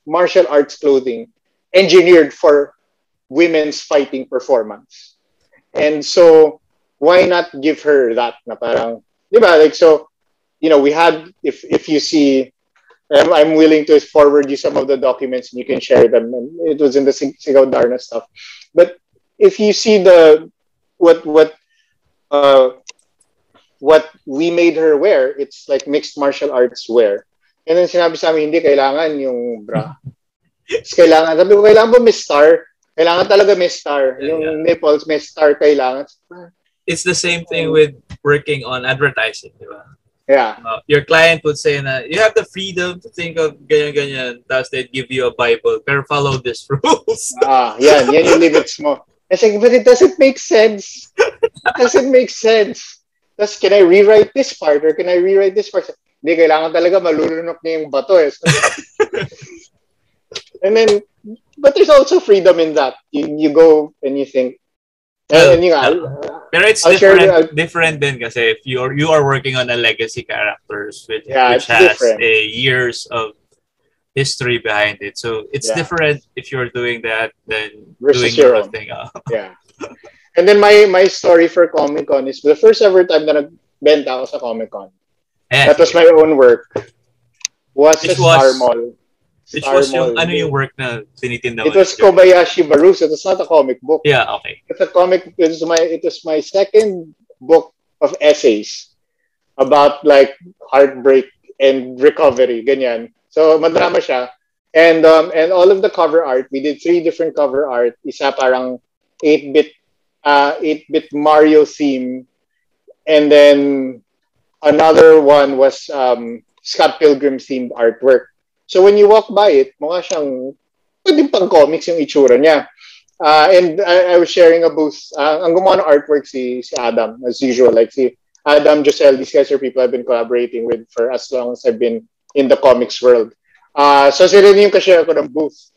martial arts clothing engineered for women's fighting performance. And so why not give her that na parang, di ba? Like so, you know, we had if if you see I'm, I'm willing to forward you some of the documents and you can share them. And it was in the Sig- Sigaw Darna stuff. But if you see the what what uh, what we made her wear, it's like mixed martial arts wear. And then sinabi sa amin, hindi kailangan yung bra. It's kailangan, sabi ko, kailangan ba may star? Kailangan talaga may star. Yung Yeah. nipples, may star kailangan. It's the same thing with working on advertising, di ba? Yeah. Uh, your client would say na, you have the freedom to think of ganyan-ganyan, tapos they'd give you a Bible, pero follow these rules. Ah, yan. Yan yung limits mo. I said, but it doesn't make sense. It doesn't make sense. Tapos, can I rewrite this part or can I rewrite this part? Hindi, kailangan talaga malulunok niya yung bato eh. and then, but there's also freedom in that. You, you go and you think, Well, and, and you nga, Pero it's I'll share different, the- different din kasi if you are, you are working on a legacy characters which, Yeah, which has different. a years of history behind it. So it's Yeah. different if you're doing that than Versus doing your own. own thing. ah. yeah. And then my my story for Comic Con is the first ever time na nagbenta ako sa Comic Con. Eh, That was my own work. Was It sa Star was- Mall. Which Star was yung, Mall. ano yung work na tinitinda It was Kobayashi Maru, so it's not a comic book. Yeah, okay. It's a comic. It was my it was my second book of essays about like heartbreak and recovery, ganyan. So madrama siya. And um and all of the cover art, we did three different cover art. Isa parang 8-bit uh 8-bit Mario theme. And then another one was um Scott Pilgrim themed artwork. So when you walk by it, mukha siyang pwedeng pang comics yung itsura niya. Uh, and I, I was sharing a booth. Uh, ang gumawa ng artwork si, si Adam, as usual. Like si Adam, Giselle, these guys are people I've been collaborating with for as long as I've been in the comics world. Uh, so sila yung kashare ko ng booth.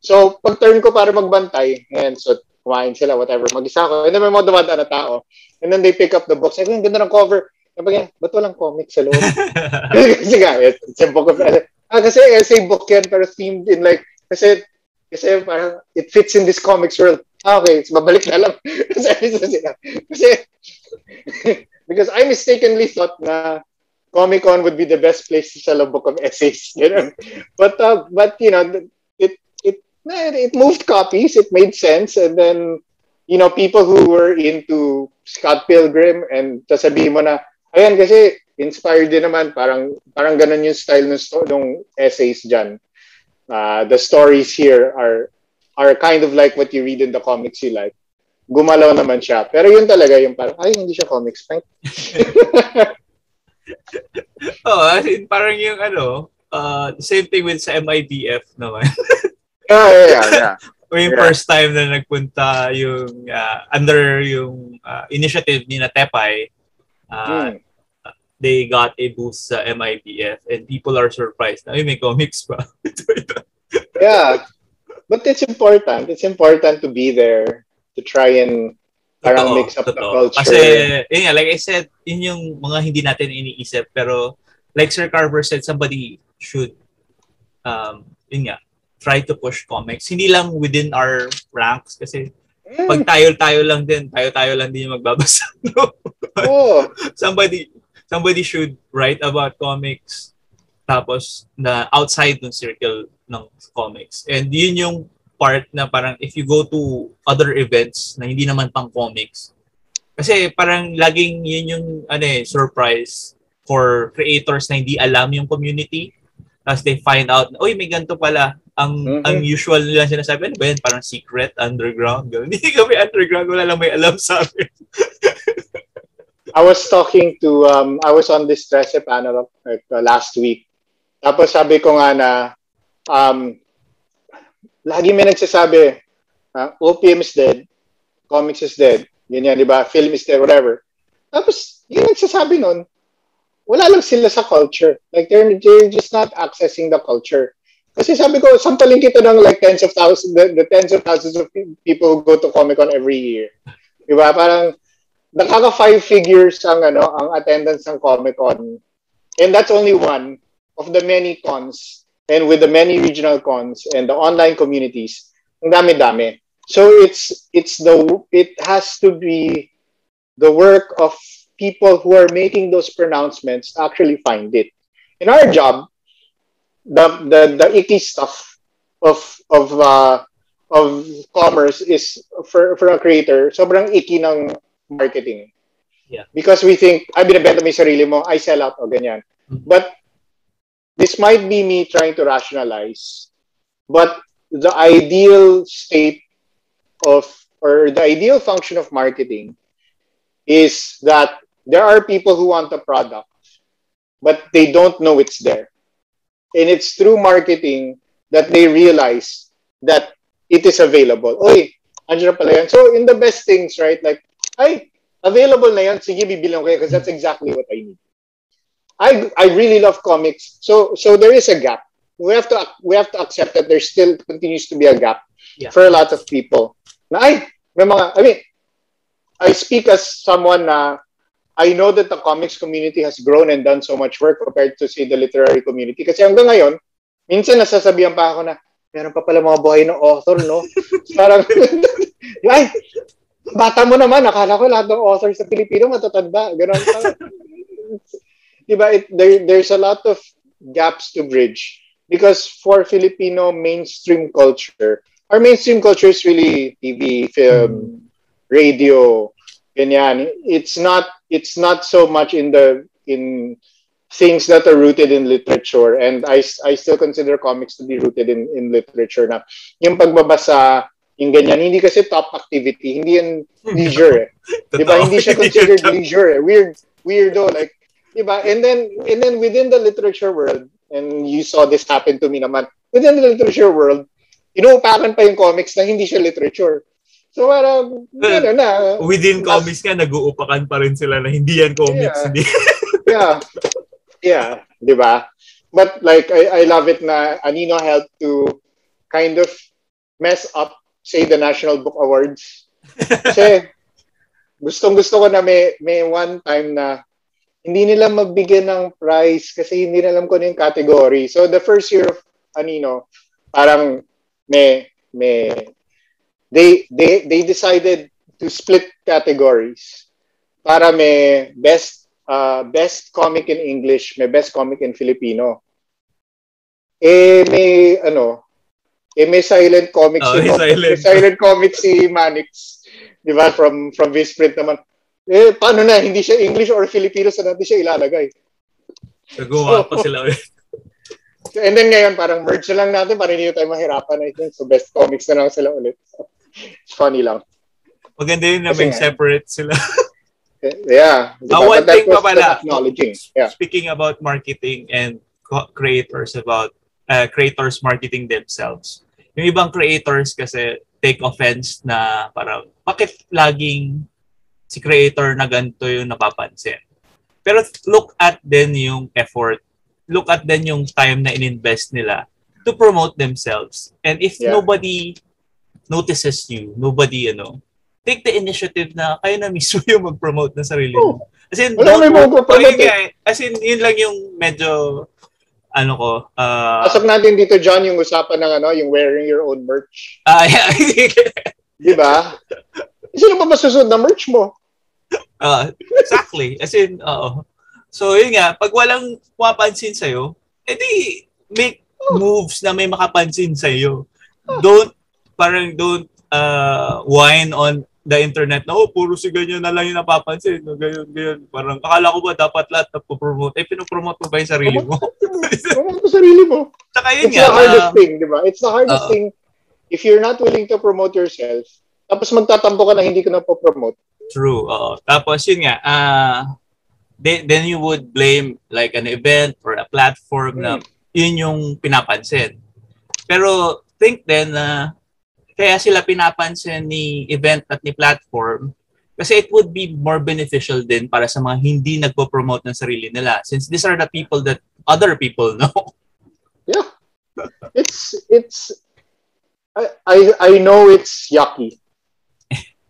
So pag turn ko para magbantay, and so kumain sila, whatever, mag-isa ako. And then may mga dumadaan na tao. And then they pick up the books. Ko, ang ganda ng cover. Ko, ba't walang comics sa loob? kasi nga, it's a book of, ah, kasi essay book yan, pero themed in like, kasi, kasi parang, it fits in this comics world. Ah, okay, so babalik na lang. kasi, kasi, because I mistakenly thought na Comic Con would be the best place to sell a book of essays. You know? But, uh, but, you know, it, it, it moved copies, it made sense, and then, you know, people who were into Scott Pilgrim and sasabihin mo na, ayan kasi inspired din naman parang parang ganun yung style ng sto- ng essays diyan. Uh, the stories here are are kind of like what you read in the comics you like. Gumalaw naman siya. Pero yun talaga yung parang, ay, hindi siya comics. Prank. oh, as in, parang yung ano, uh, same thing with sa MIBF naman. yeah, yeah, yeah. yeah. yung Yeah. first time na nagpunta yung uh, under yung uh, initiative ni na Tepay, uh, Hmm. they got a booth sa MIBF and people are surprised na, ay, may comics pa. yeah. But it's important. It's important to be there to try and parang Totoo, mix up the totoo. culture. Kasi, yun nga, like I said, yun yung mga hindi natin iniisip. Pero, like Sir Carver said, somebody should, um, yun nga, try to push comics. Hindi lang within our ranks kasi. Pag tayo-tayo lang din, tayo-tayo lang din yung magbabasa. No? Oo. somebody, somebody should write about comics tapos na outside ng circle ng comics. And yun yung part na parang if you go to other events na hindi naman pang comics, kasi parang laging yun yung ano eh, surprise for creators na hindi alam yung community. Tapos they find out, oy, may ganito pala. Ang Mhm. ang usual nila sinasabi, ano ba yan? Parang secret, underground. Ganun. Hindi kami underground, wala lang may alam sa amin. I was talking to, um, I was on this stress panel like, uh, last week. Tapos sabi ko nga na, um, lagi may nagsasabi, uh, OPM is dead, comics is dead, ganyan, di ba? Film is dead, whatever. Tapos, yung nagsasabi nun, wala lang sila sa culture. Like, they're, they're just not accessing the culture. Kasi sabi ko, sampalin kita ng like tens of thousands, the, the tens of thousands of people who go to Comic-Con every year. Di ba? Parang, nakaka five figures ang ano ang attendance ng Comic-Con. And that's only one of the many cons and with the many regional cons and the online communities. Ang dami-dami. So it's it's the it has to be the work of people who are making those pronouncements actually find it. In our job, the the the icky stuff of of uh, of commerce is for for a creator sobrang icky ng marketing. Yeah. Because we think, ay, binibenta mo yung sarili mo, I sell out, o ganyan. Mhm. But this might be me trying to rationalize. But the ideal state of, or the ideal function of marketing is that there are people who want a product, but they don't know it's there. And it's through marketing that they realize that it is available. Oy, andyan pala yan. So, in the best things, right? Like, ay, available na yan. Sige, bibilang ko because that's exactly what I need. I I really love comics. So so there is a gap. We have to we have to accept that there still continues to be a gap Yeah. for a lot of people. Na ay, may mga I mean, I speak as someone na I know that the comics community has grown and done so much work compared to say the literary community. Kasi hanggang ngayon, minsan nasasabihan pa ako na meron pa pala mga buhay ng author, no? Parang, ay, bata mo naman, akala ko lahat ng authors sa Pilipino matatanda. Ganon pa. diba, it, there, there's a lot of gaps to bridge. because for Filipino mainstream culture, our mainstream culture is really TV, film, radio, ganyan. It's not it's not so much in the in things that are rooted in literature. And I I still consider comics to be rooted in in literature na yung pagbabasa yung ganyan. Hindi kasi top activity. Hindi yan leisure eh. 'di ba hindi siya considered leisure eh. weird weirdo like 'di ba and then and then within the literature world and you saw this happen to me naman within the literature world inuupakan pa yung comics na hindi siya literature So parang, ano na. Within comics nga, nag-uupakan pa rin sila na hindi yan comics. Yeah. Hindi. yeah. Yeah. Di ba? But like, I, I love it na Anino helped to kind of mess up, say, the National Book Awards. Kasi, gustong gusto ko na may, may one time na hindi nila mabigyan ng prize kasi hindi nila alam ko ano yung category. So the first year of Anino, parang may may they they they decided to split categories para may best uh, best comic in English, may best comic in Filipino. Eh may ano, eh may silent comics Oh, si, silent. may silent comics si Manix. 'Di ba? From from Visprint naman. Eh paano na hindi siya English or Filipino sa natin siya ilalagay. So, gumawa pa sila ulit. And then ngayon parang merge na lang natin para hindi tayo mahirapan I think. So best comics na lang sila ulit. It's funny lang. Maganda yun na may separate sila. Yeah. Ah, one But that thing pa pala. Yeah. Speaking about marketing and creators about uh, creators marketing themselves. Yung ibang creators kasi take offense na parang bakit laging si creator na ganito yung napapansin. Pero look at din yung effort. Look at din yung time na ininvest nila to promote themselves. And if Yeah. nobody notices you, nobody, ano, take the initiative na kayo na mismo yung mag-promote ng sarili mo. As in, Wala don't Oh, yun nga eh. As in, yun lang yung medyo, ano ko, ah, Pasok natin dito, John, yung usapan ng ano, yung wearing your own merch. ah, yeah, Di ba? Sino ba masusunod na merch mo? Ah, exactly. As in, oo. So, yun nga, pag walang pumapansin sa'yo, edi make moves na may makapansin sa'yo. Don't, parang don't uh, whine on the internet na, oh, puro si ganyan na lang yung napapansin. No, ganyan, ganyan. Parang, akala ko ba dapat lahat na promote Eh, pinopromote mo ba yung sarili mo? Promote mo sarili mo. Tsaka yun It's nga, the hardest ah, thing, di ba? It's the hardest Oo. thing if you're not willing to promote yourself, tapos magtatampo ka na hindi ka na po-promote. True. Oo. Tapos yun nga, ah then, then you would blame like an event or a platform na yun yung pinapansin. Pero think then na kaya sila pinapansin ni event at ni platform kasi it would be more beneficial din para sa mga hindi nagpo-promote ng sarili nila since these are the people that other people know. It's, it's, I, I, I know it's yucky.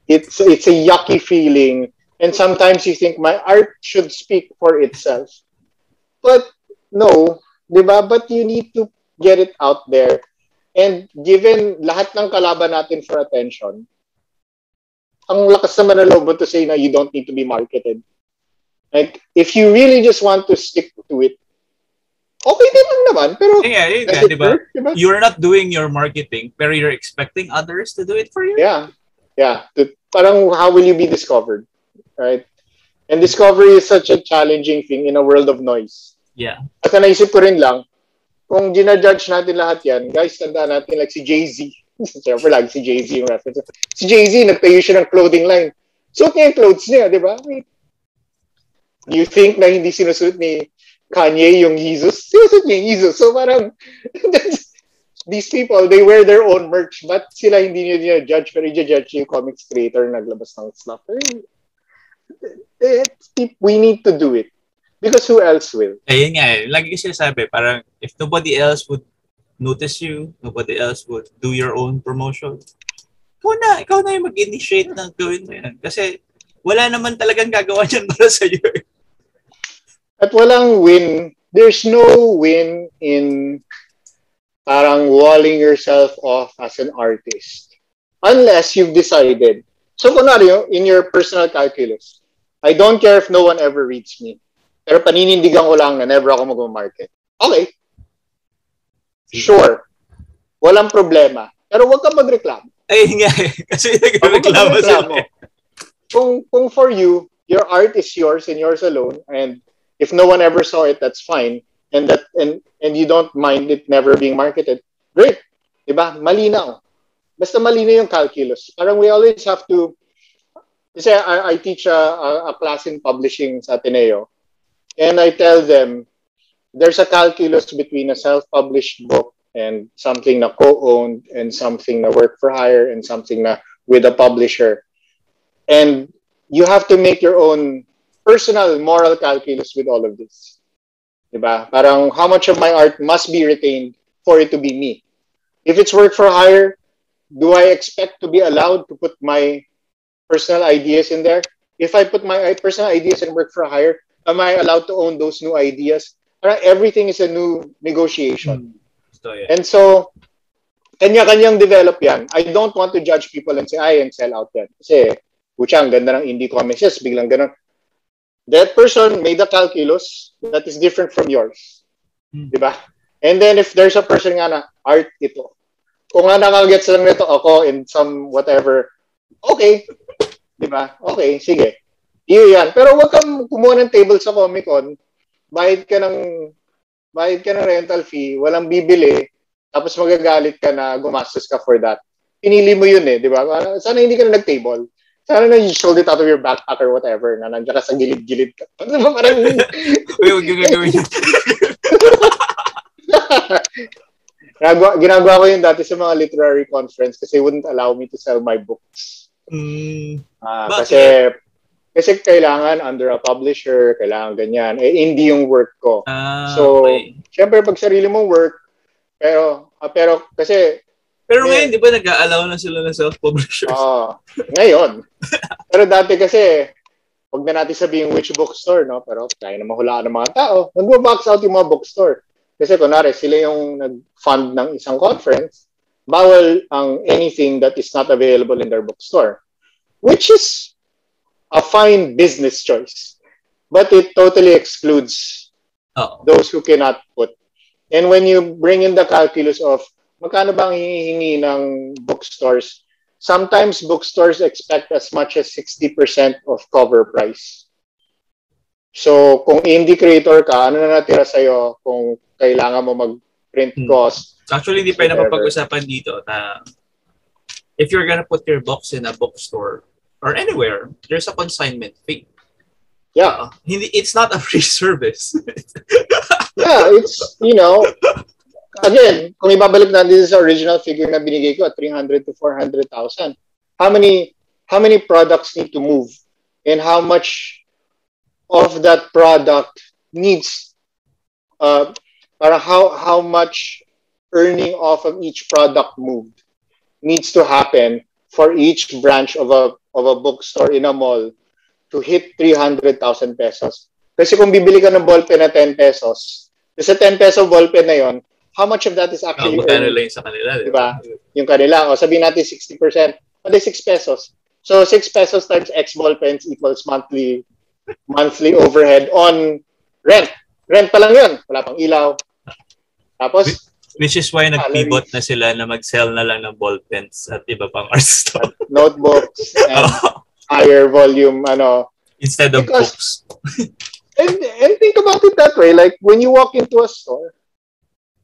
It's, it's a yucky feeling. And sometimes you think my art should speak for itself. But no, di ba? But you need to get it out there. And given lahat ng kalaban natin for attention, ang lakas naman na loob mo to say na you don't need to be marketed. Like, if you really just want to stick to it, okay din lang naman. Pero, yeah, yun does nga, it di ba? work? Diba? You're not doing your marketing pero you're expecting others to do it for you. Yeah. Yeah. To, parang how will you be discovered? Right? And discovery is such a challenging thing in a world of noise. Yeah. At naisip ko rin lang, kung ginajudge natin lahat yan, guys, tandaan natin like si Jay-Z. Siyempre lagi si Jay-Z yung reference. Si Jay-Z, nagtayo siya ng clothing line. Suot niya yung clothes niya, di ba? You think na hindi sinusuot ni Kanye yung Jesus? Sinusuot niya yung Jesus. So parang, these people, they wear their own merch, but sila hindi niya judge pero i-judge yung comics creator na naglabas ng stuff. We need to do it. Because who else will? Ayun nga eh. Lagi ko sinasabi, parang if nobody else would notice you, nobody else would do your own promotion, ikaw na, ikaw na yung mag-initiate ng gawin mo yan. Kasi wala naman talagang gagawa niyan para sa iyo. At walang win. There's no win in parang walling yourself off as an artist. Unless you've decided. So, kunwari, in your personal calculus, I don't care if no one ever reads me. Pero paninindigan ko lang na never ako mag-market. Okay. sure. Walang problema. Pero huwag kang magreklamo. Ay, nga eh. Kasi nagreklamo sila. Kung, kung for you, your art is yours and yours alone, and if no one ever saw it, that's fine. And that and and you don't mind it never being marketed, great. Diba? Malinaw. Basta malinaw yung calculus. Parang we always have to kasi I, I teach a, a, a class in publishing sa Ateneo. And I tell them there's a calculus between a self-published book and something na co-owned and something na work for hire and something na with a publisher. And you have to make your own personal moral calculus with all of this. Diba? Parang how much of my art must be retained for it to be me? If it's work for hire, do I expect to be allowed to put my personal ideas in there? If I put my personal ideas in work for hire, am I allowed to own those new ideas? Everything is a new negotiation. So, yeah. And so, kanya-kanyang develop yan. I don't want to judge people and say, ay, and sell out yan. Kasi, putya, ang ganda ng indie comics. Yes, biglang ganun. That person made a calculus that is different from yours. Hmm. Diba? And then if there's a person nga na, art ito. Kung nga nakagets lang nito ako in some whatever, okay. Diba? Okay, sige. Iyo yan. Pero wag kang kumuha ng table sa Comic Con, bayad ka ng bayad ka ng rental fee, walang bibili, tapos magagalit ka na gumastos ka for that. Pinili mo yun eh, di ba? Parang, Sana hindi ka na nag-table. Sana na you sold it out of your backpack or whatever, na nandiyan ka sa gilid-gilid ka. Ano ba parang, Uy, huwag yung gagawin yun. ginagawa, ginagawa ko yun dati sa mga literary conference kasi wouldn't allow me to sell my books. Mm, Ah, Bakit? kasi kasi kailangan under a publisher, kailangan ganyan. Eh, hindi yung work ko. ah, So, okay. Siyempre, pag sarili mong work, pero, ah, pero kasi Pero Yeah. ngayon, di ba nag-allow na sila ng self-publishers? Ah, ngayon. Pero dati kasi, wag na natin sabihin which bookstore, no? Pero kaya na mahulaan ng mga tao. Nag-box out yung mga bookstore. Kasi kunwari, sila yung nag-fund ng isang conference, bawal ang anything that is not available in their bookstore. Which is a fine business choice. But it totally excludes Oo. those who cannot put. And when you bring in the calculus of magkano ba ang hihingi ng bookstores, sometimes bookstores expect as much as 60% of cover price. So, kung indie creator ka, ano na natira sa'yo kung kailangan mo mag-print Hmm. cost? Actually, hindi pa napapag-usapan dito na if you're gonna put your books in a bookstore or anywhere, there's a consignment fee. Yeah. Uh, hindi, it's not a free service. Yeah, it's, you know, again, kung ibabalik natin sa original figure na binigay ko at 300 to 400,000, how many how many products need to move and how much of that product needs uh para how how much earning off of each product moved needs to happen for each branch of a of a bookstore in a mall to hit 300,000 pesos. Kasi kung bibili ka ng ballpen na 10 pesos, sa 10 peso ballpen na yon, how much of that is Uh, actually magkano earned? lang sa kanila, di Diba? ba? Yung kanila, o sabihin natin 60%, pwede 6 pesos. So 6 pesos times X ballpens equals monthly monthly overhead on rent. Rent pa lang yun. Wala pang ilaw. Tapos, Which is why nag-pivot na sila na mag-sell na lang ng ball pens at iba pang art stuff. notebooks and higher volume, ano, Instead of Because- books. and and think about it that way like when you walk into a store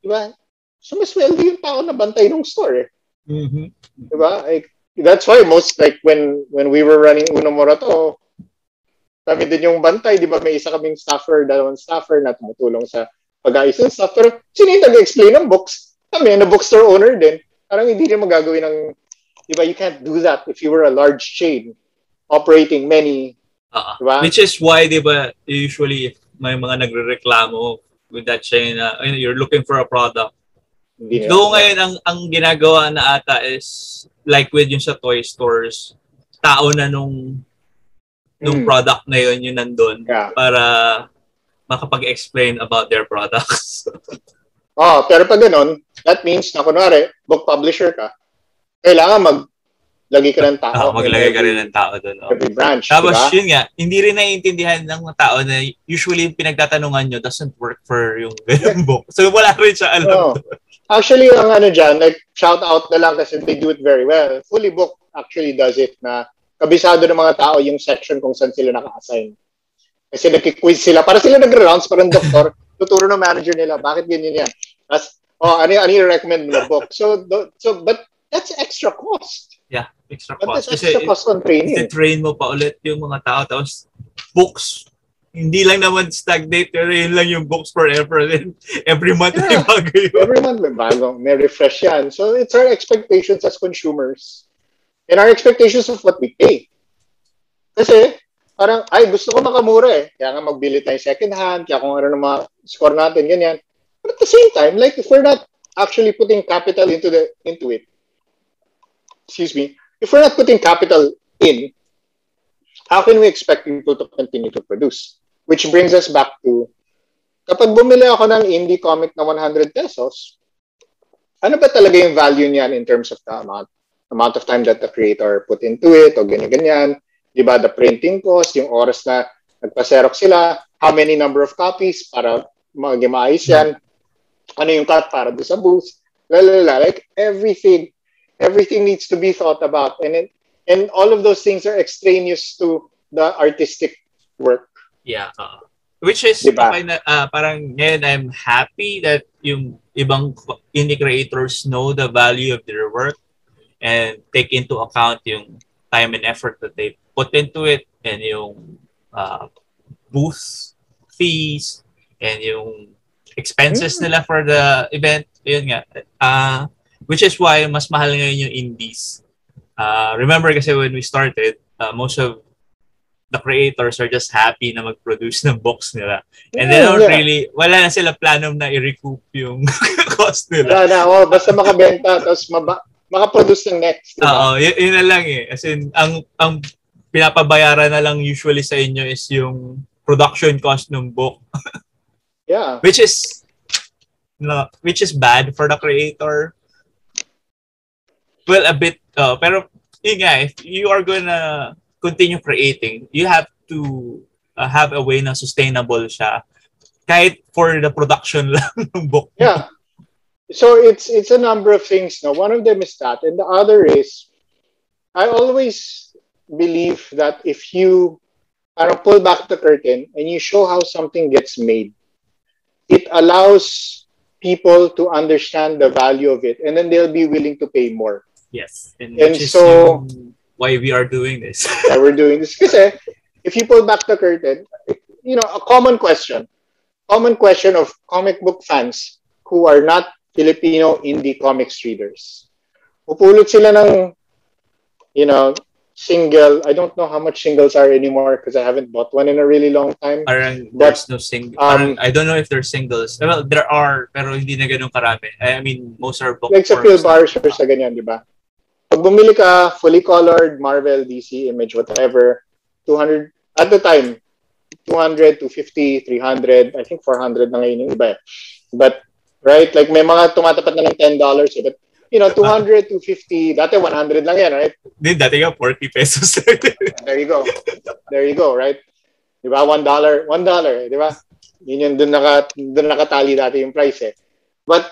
di ba sumasweldo yung tao na bantay ng store eh. Mhm. di ba like that's why most like when when we were running Uno Morato kami din yung bantay di ba may isa kaming staffer dalawang staffer na tumutulong sa pag-ayos ng stuff pero sino yung nag-explain ng books kami na bookstore owner din parang hindi rin magagawin ng di ba you can't do that if you were a large chain operating many Ah, Diba? Which is why, di ba, usually may mga nagre-reklamo with that chain na "Ay, you're looking for a product. hindi Though ngayon, ang, ang ginagawa na ata is like with yung sa toy stores, tao na nung nung Mm. product na yun yung nandun yeah. para makapag-explain about their products. Oh, pero pag ganun, that means na kunwari, book publisher ka, kailangan mag lagi ka ng tao. Oh, maglagay ka rin ng tao doon. Oh. Every branch, Tapos diba? yun nga, hindi rin naiintindihan ng tao na usually yung pinagtatanungan nyo doesn't work for yung ganung book. So wala rin siya alam. Oh. Actually, ang ano dyan, like, shout out na lang kasi they do it very well. Fully Book actually does it na kabisado ng mga tao yung section kung saan sila naka-assign. Kasi nagki-quiz sila. Para sila nag-rounds, parang doktor, tuturo ng manager nila, bakit ganyan yan? Tapos, oh, ano, ano yung recommend mo na book? So, do, so, but that's extra cost. Yeah, extra But cost. that's Kasi extra cost on training. train mo pa ulit yung mga tao. Tapos books, hindi lang naman stagnate, pero yun lang yung books forever. Then every month may Yeah. bago yun. Every month may bago, may refresh yan. So, it's our expectations as consumers and our expectations of what we pay. Kasi, parang, ay, gusto ko makamura eh. Kaya nga magbili tayo second hand, kaya kung ano na mga score natin, ganyan. But at the same time, like, if we're not actually putting capital into the into it, excuse me, if we're not putting capital in, how can we expect people to continue to produce? Which brings us back to, kapag bumili ako ng indie comic na 100 pesos, ano ba talaga yung value niyan in terms of the amount, amount of time that the creator put into it, o ganyan-ganyan, di ba, the printing cost, yung oras na nagpa-xerox sila, how many number of copies para maging maayos yan, ano yung cut para doon sa booth, lalala, like everything, everything needs to be thought about, and it, and all of those things are extraneous to the artistic work. Yeah. uh, which is, Diba? okay na, ah, parang ngayon I'm happy that yung ibang indie creators know the value of their work and take into account yung time and effort that they put into it and yung uh, booth fees and yung expenses Mm. nila for the event. Yun nga. Uh, which is why mas mahal ngayon yung indies. Uh, remember kasi when we started, uh, most of the creators are just happy na mag-produce ng box nila. And they don't yeah. really, wala na sila plano na i-recoup yung cost nila. Wala na, oh, basta makabenta, tapos maba, makaproduce ng next. diba? Oo, y- yun na lang eh. As in, ang, ang pinapabayaran na lang usually sa inyo is yung production cost ng book. Yeah. Which is, no, which is bad for the creator. Well, a bit, uh, pero yun nga, if you are gonna continue creating, you have to uh, have a way na sustainable siya. Kahit for the production lang ng book. Yeah. So it's it's a number of things. No, one of them is that, and the other is, I always believe that if you parang pull back the curtain and you show how something gets made, it allows people to understand the value of it, and then they'll be willing to pay more. Yes. And, And so- why we are doing this. that we're doing this. Kasi if you pull back the curtain, you know, a common question, common question of comic book fans who are not Filipino indie comics readers. Pupulot sila ng, you know, single. I don't know how much singles are anymore because I haven't bought one in a really long time. Parang But, there's no single. um, I don't know if there's singles. Well, there are, pero hindi na ganun karami. I mean, most are book Like sa Phil Bars or sa ganyan, di ba? Pag bumili ka, fully colored, Marvel, DC, Image, whatever, 200, at the time, 200, 250, 300, I think 400 na ngayon yung iba. eh. But, right, like may mga tumatapat na ng $10 eh, but, you know, 200, 250, dati 100 lang yan, right? Hindi, dati nga 40 pesos. There you go. There you go, right? Di ba? One dollar, one dollar, di ba? Yun yung dun, naka, dun nakatali dati yung price eh. But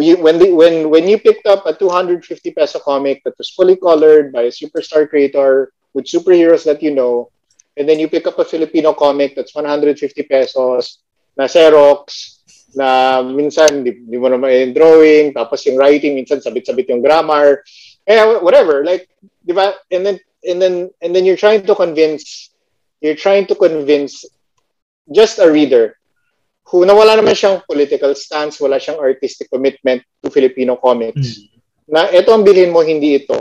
we, when, the, when, when you picked up a 250 peso comic that was fully colored by a superstar creator with superheroes that you know, and then you pick up a Filipino comic that's 150 pesos na Xerox, na minsan di, di mo naman yung drawing, tapos yung writing, minsan sabit-sabit yung grammar, eh, whatever, like, di ba? And then, and then, and then you're trying to convince, you're trying to convince just a reader who na wala naman siyang political stance, wala siyang artistic commitment to Filipino comics, na ito ang bilhin mo, hindi ito.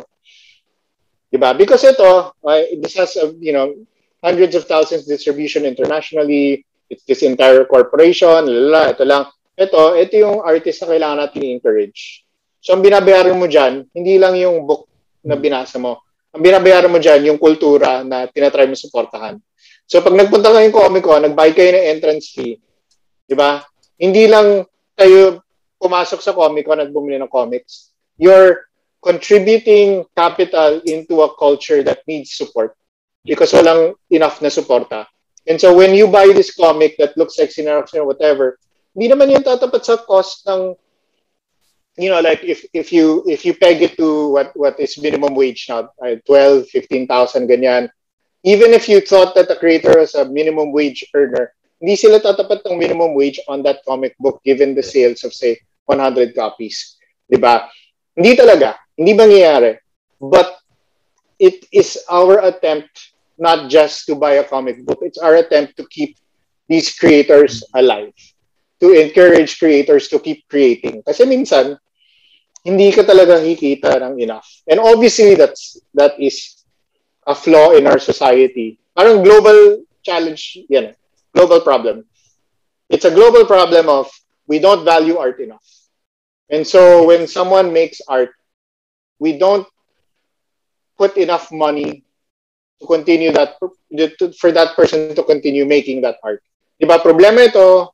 Diba? Because ito, uh, this has, uh, you know, hundreds of thousands distribution internationally, it's this entire corporation, lala, ito lang. Ito, ito yung artist na kailangan natin i-encourage. So, ang binabayaran mo dyan, hindi lang yung book na binasa mo. Ang binabayaran mo dyan, yung kultura na tinatry mo suportahan. So, pag nagpunta kayo Comic Con, nag-buy kayo ng entrance fee, di ba? Hindi lang kayo pumasok sa Comic Con at ng comics. You're contributing capital into a culture that needs support because walang enough na suporta. And so when you buy this comic that looks like Xerox or whatever, hindi naman yan tatapat sa cost ng you know like if if you if you peg it to what what is minimum wage now uh, 12 15,000 ganyan. Even if you thought that the creator was a minimum wage earner hindi sila tatapat ng minimum wage on that comic book given the sales of say 100 copies 'di ba? Hindi talaga. Hindi mangyayari. But it is our attempt not just to buy a comic book it's our attempt to keep these creators alive to encourage creators to keep creating. Kasi minsan, hindi ka talaga kikita ng enough. And obviously, that's that is a flaw in our society. Parang global challenge, yan, global problem. It's a global problem of we don't value art enough. And so when someone makes art, we don't put enough money to continue that for that person to continue making that art. Diba? Problema ito,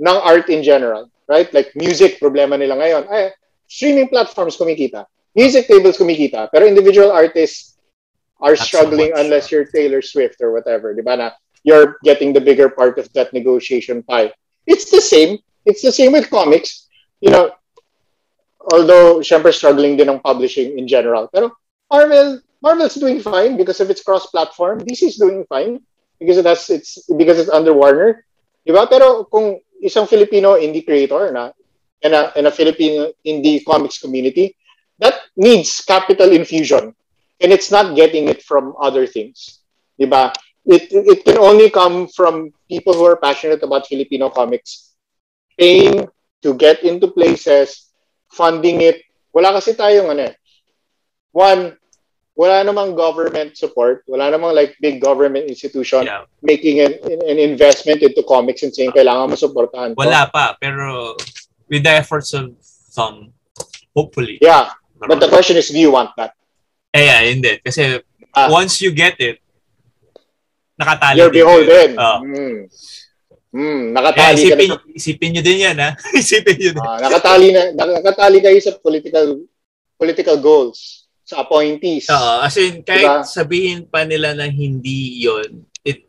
ng art in general, right? Like music, problema nila ngayon. Ay, streaming platforms kumikita. Music tables kumikita. Pero individual artists are struggling so unless you're Taylor Swift or whatever. Di ba na you're getting the bigger part of that negotiation pie. It's the same. It's the same with comics. You know, although syempre struggling din ng publishing in general. Pero Marvel, Marvel's doing fine because of its cross-platform. DC is doing fine because that's it's because it's under Warner. Diba? Pero kung isang Filipino indie creator na in a, in a Filipino indie comics community, that needs capital infusion. And it's not getting it from other things. Diba? It, it can only come from people who are passionate about Filipino comics. Paying to get into places, funding it. Wala kasi tayong ano eh. One, wala namang government support, wala namang like big government institution yeah. making an, an investment into comics and saying kailangan mo suportahan. Wala pa, pero with the efforts of some, hopefully. Yeah, but the question is, do you want that? Eh, yeah, hindi. Kasi uh, once you get it, nakatali You're beholden. Uh, mm. Mm, nakatali yeah, isipin, ka na isipin nyo din yan, ha? isipin nyo din. Uh, nakatali, na, nakatali kayo sa political political goals sa appointees. Oo, as in, kahit diba? sabihin pa nila na hindi yon it,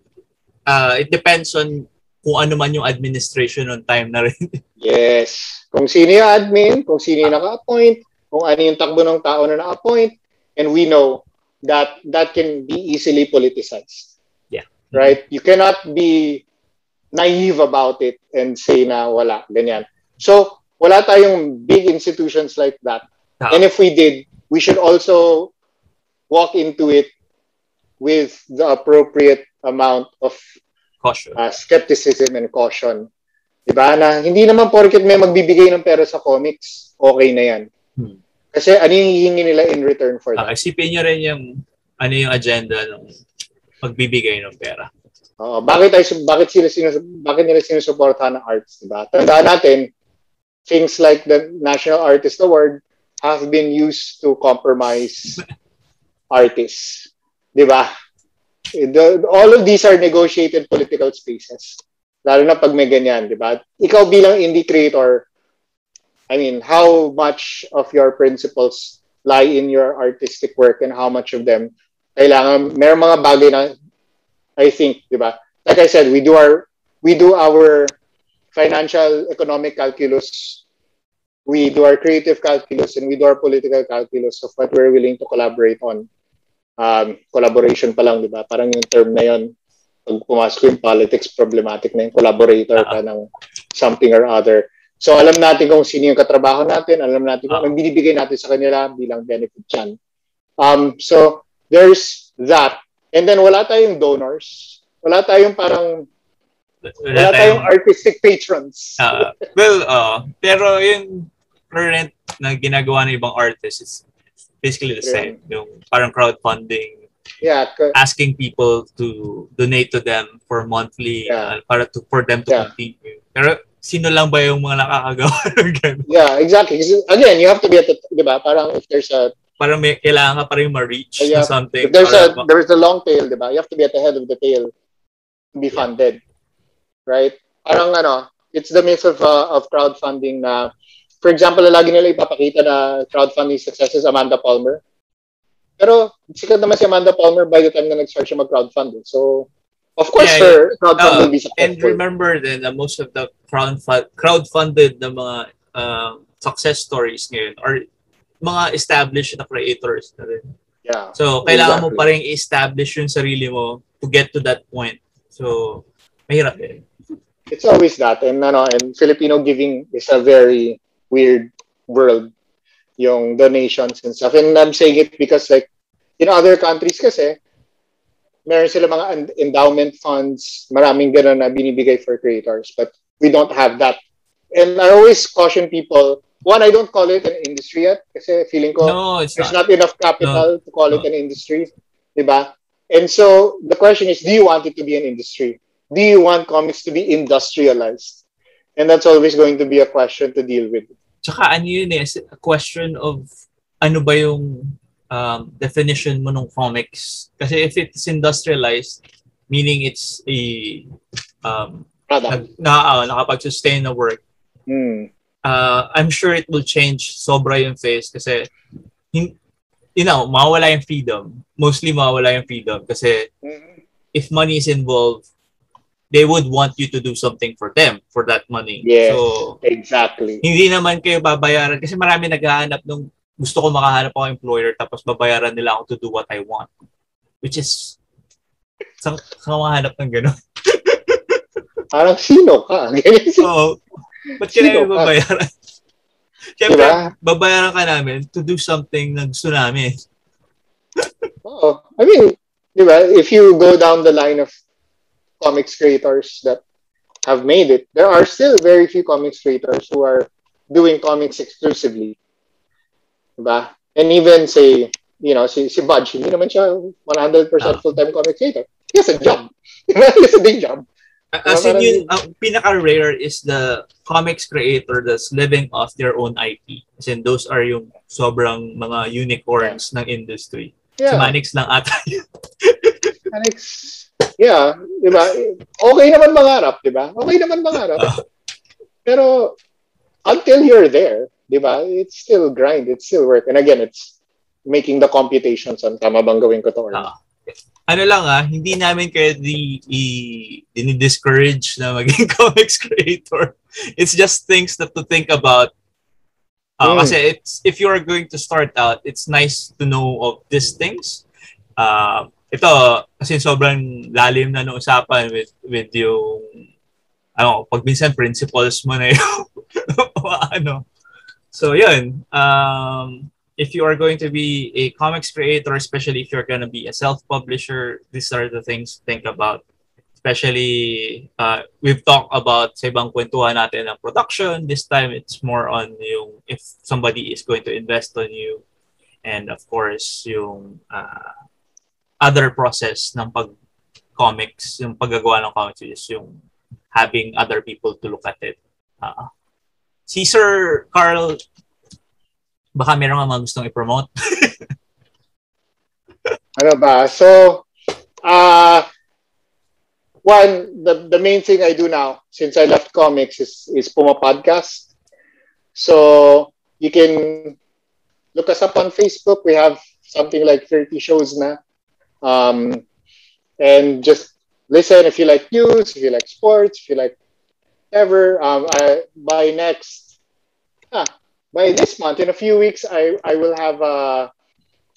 uh, it depends on kung ano man yung administration on time na rin. yes. Kung sino yung admin, kung sino yung naka-appoint, kung ano yung takbo ng tao na na-appoint, and we know that that can be easily politicized. Yeah. Right? You cannot be naive about it and say na wala, ganyan. So, wala tayong big institutions like that. Uh-huh. And if we did, we should also walk into it with the appropriate amount of caution. Uh, skepticism and caution. Diba? Na hindi naman porket may magbibigay ng pera sa comics, okay na yan. Hmm. Kasi ano yung hihingi nila in return for that? Uh, isipin nyo rin yung ano yung agenda ng magbibigay ng pera. Uh, bakit ay bakit sila sinus bakit nila sinusuportahan ng arts, diba? Tandaan natin things like the National Artist Award have been used to compromise artists. Di ba? The, all of these are negotiated political spaces. Lalo na pag may ganyan, di ba? Ikaw bilang indie creator, I mean, how much of your principles lie in your artistic work and how much of them kailangan, may mga bagay na I think, di ba? Like I said, we do our we do our financial economic calculus we do our creative calculus and we do our political calculus of what we're willing to collaborate on. Um, collaboration pa lang, di ba? Parang yung term na yun, pag pumasok yung politics, problematic na yung collaborator ka ng something or other. So alam natin kung sino yung katrabaho natin, alam natin kung anong binibigay natin sa kanila bilang benefit yan. Um, so there's that. And then wala tayong donors. Wala tayong parang wala, tayong artistic patrons. Uh, well, uh, pero yung current na ginagawa ng ibang artists, it's basically the same. Yeah. Yung parang crowdfunding, yeah, asking people to donate to them for monthly yeah. uh, para to for them to yeah. continue. Pero sino lang ba yung mga nakakagawa ng ganun? Yeah, exactly. Again, you have to be at the, di ba? Parang if there's a parang may, kailangan ka pa rin ma-reach yeah, something. If there's a, ma- there's a long tail, di ba? You have to be at the head of the tail to be funded. Right? Parang ano, it's the myth of, uh, of crowdfunding na for example, na lagi nila ipapakita na crowdfunding success is Amanda Palmer. Pero sikat naman si Amanda Palmer by the time na nag-start siya mag-crowdfunding. So, of course, Yeah, her crowdfunding Uh, will be and successful. remember then that most of the crowdfund crowdfunded na mga um, success stories ngayon are mga established na creators na rin. yeah. So, kailangan mo Exactly. pa rin i-establish yung sarili mo to get to that point. So, mahirap eh. It's always that. And, ano, and Filipino giving is a very weird world. Yung donations and stuff. And I'm saying it because like, in other countries kasi, meron sila mga en- endowment funds, maraming gano'n na binibigay for creators. But we don't have that. And I always caution people, one, I don't call it an industry yet kasi feeling ko No, it's there's not. not enough capital to call it an industry. Diba? And so the question is, do you want it to be an industry? Do you want comics to be industrialized? And that's always going to be a question to deal with. Tsaka ano yun eh, a question of ano ba yung um, definition mo ng comics. Kasi if it's industrialized, meaning it's a um, Product. nag, na, uh, nakapag-sustain na work, Hmm. uh, I'm sure it will change sobra yung face kasi hin- you know, mawawala yung freedom. Mostly mawawala yung freedom kasi Mhm. if money is involved, they would want you to do something for them for that money. Yes. So, Exactly. hindi naman kayo babayaran kasi marami naghahanap ng gusto ko makahanap ako employer tapos babayaran nila ako to do what I want. Which is sa sa mahanap ng gano'n. Parang sino ka? So, ba't ka namin babayaran? Siyempre, diba? babayaran ka namin to do something na gusto namin. Oo. I mean, diba, if you go down the line of comics creators that have made it, there are still very few comics creators who are doing comics exclusively. Diba? And even say, you know, si, si Budge, hindi naman siya 100% Ah. full-time comic creator. He has a job. Diba? He has a day job. As in yun, ang pinaka-rare is the comics creator that's living off their own IP. As in, those are yung sobrang mga unicorns ng industry. Si Yeah. Manix lang ata yun. Alex, yeah, di ba? Okay naman mangarap, di ba? Okay naman mangarap. Ah. Pero until you're there, di ba? It's still grind, it's still work. And again, it's making the computations on tama bang gawin ko to or not. Ah. ano lang ah, hindi namin kayo di, i, discourage na maging comics creator. It's just things that to think about. Ah, Mm. Kasi it's, if you are going to start out, it's nice to know of these things. Ah, ito, kasi sobrang lalim na ng usapan with, with yung ano, pag minsan principles mo na yung ano. So, yun. Um, if you are going to be a comics creator, especially if you're going to be a self-publisher, these are the things to think about. Especially, uh, we've talked about sa ibang kwentuhan natin ng production. This time, it's more on yung if somebody is going to invest on you. And of course, yung uh, other process ng pag-comics, yung paggagawa ng comics is yung having other people to look at it. Uh, si Sir Carl baka meron ka mga gustong i-promote. Ano ba? So, uh, one, the, the main thing I do now, since I left comics, is, is Puma Podcast. So, you can look us up on Facebook. We have something like 30 shows now. Um, and just listen if you like news, if you like sports, if you like ever. Um, I, by next, ah, by this month, in a few weeks, I, I will have a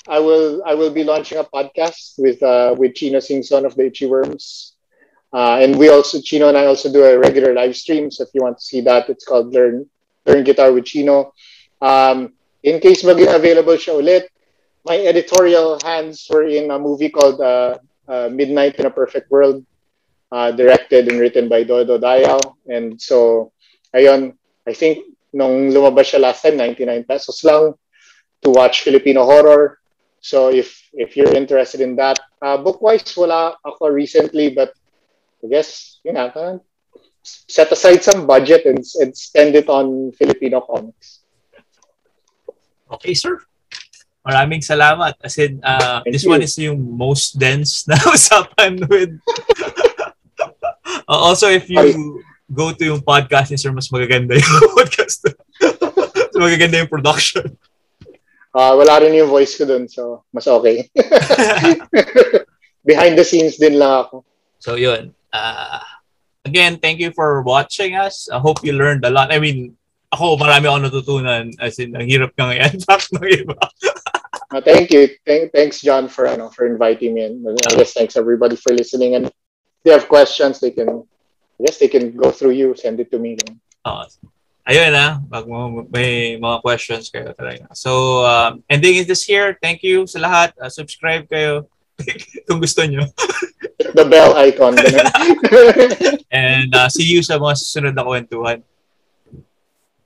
I will I will be launching a podcast with uh, with Chino Singson of the Itchy Worms, uh, and we also Chino and I also do a regular live stream. So if you want to see that, it's called Learn Learn Guitar with Chino. Um, in case maging available siya ulit, my editorial hands were in a movie called uh, uh, Midnight in a Perfect World, uh, directed and written by Dodo Dayao. And so, ayun, I think nung lumabas siya last time, 99 pesos lang to watch Filipino horror. So if if you're interested in that, uh, book-wise, wala ako recently, but I guess, you know, set aside some budget and, and spend it on Filipino comics. Okay, sir. Maraming salamat. As in, uh, Thank this you. one is yung most dense na usapan with... Uh, also, if you Ay. go to yung podcast ni sir, mas magaganda yung podcast. magaganda yung production. Uh, wala rin yung voice ko dun, so mas okay. Behind the scenes din lang ako. So yun. Uh, again, thank you for watching us. I hope you learned a lot. I mean, ako, marami ako natutunan. As in, ang hirap ka ngayon. Back ng iba. Uh, thank you. Thank, thanks, John, for ano, for inviting me. And I guess thanks everybody for listening. And if they have questions, they can, I guess they can go through you, send it to me. Oh, ayun na, pag may mga questions kayo talaga. So, um, ending is this here. Thank you sa lahat. Uh, subscribe kayo kung gusto nyo. the bell icon. And uh, see you sa mga susunod na kwentuhan.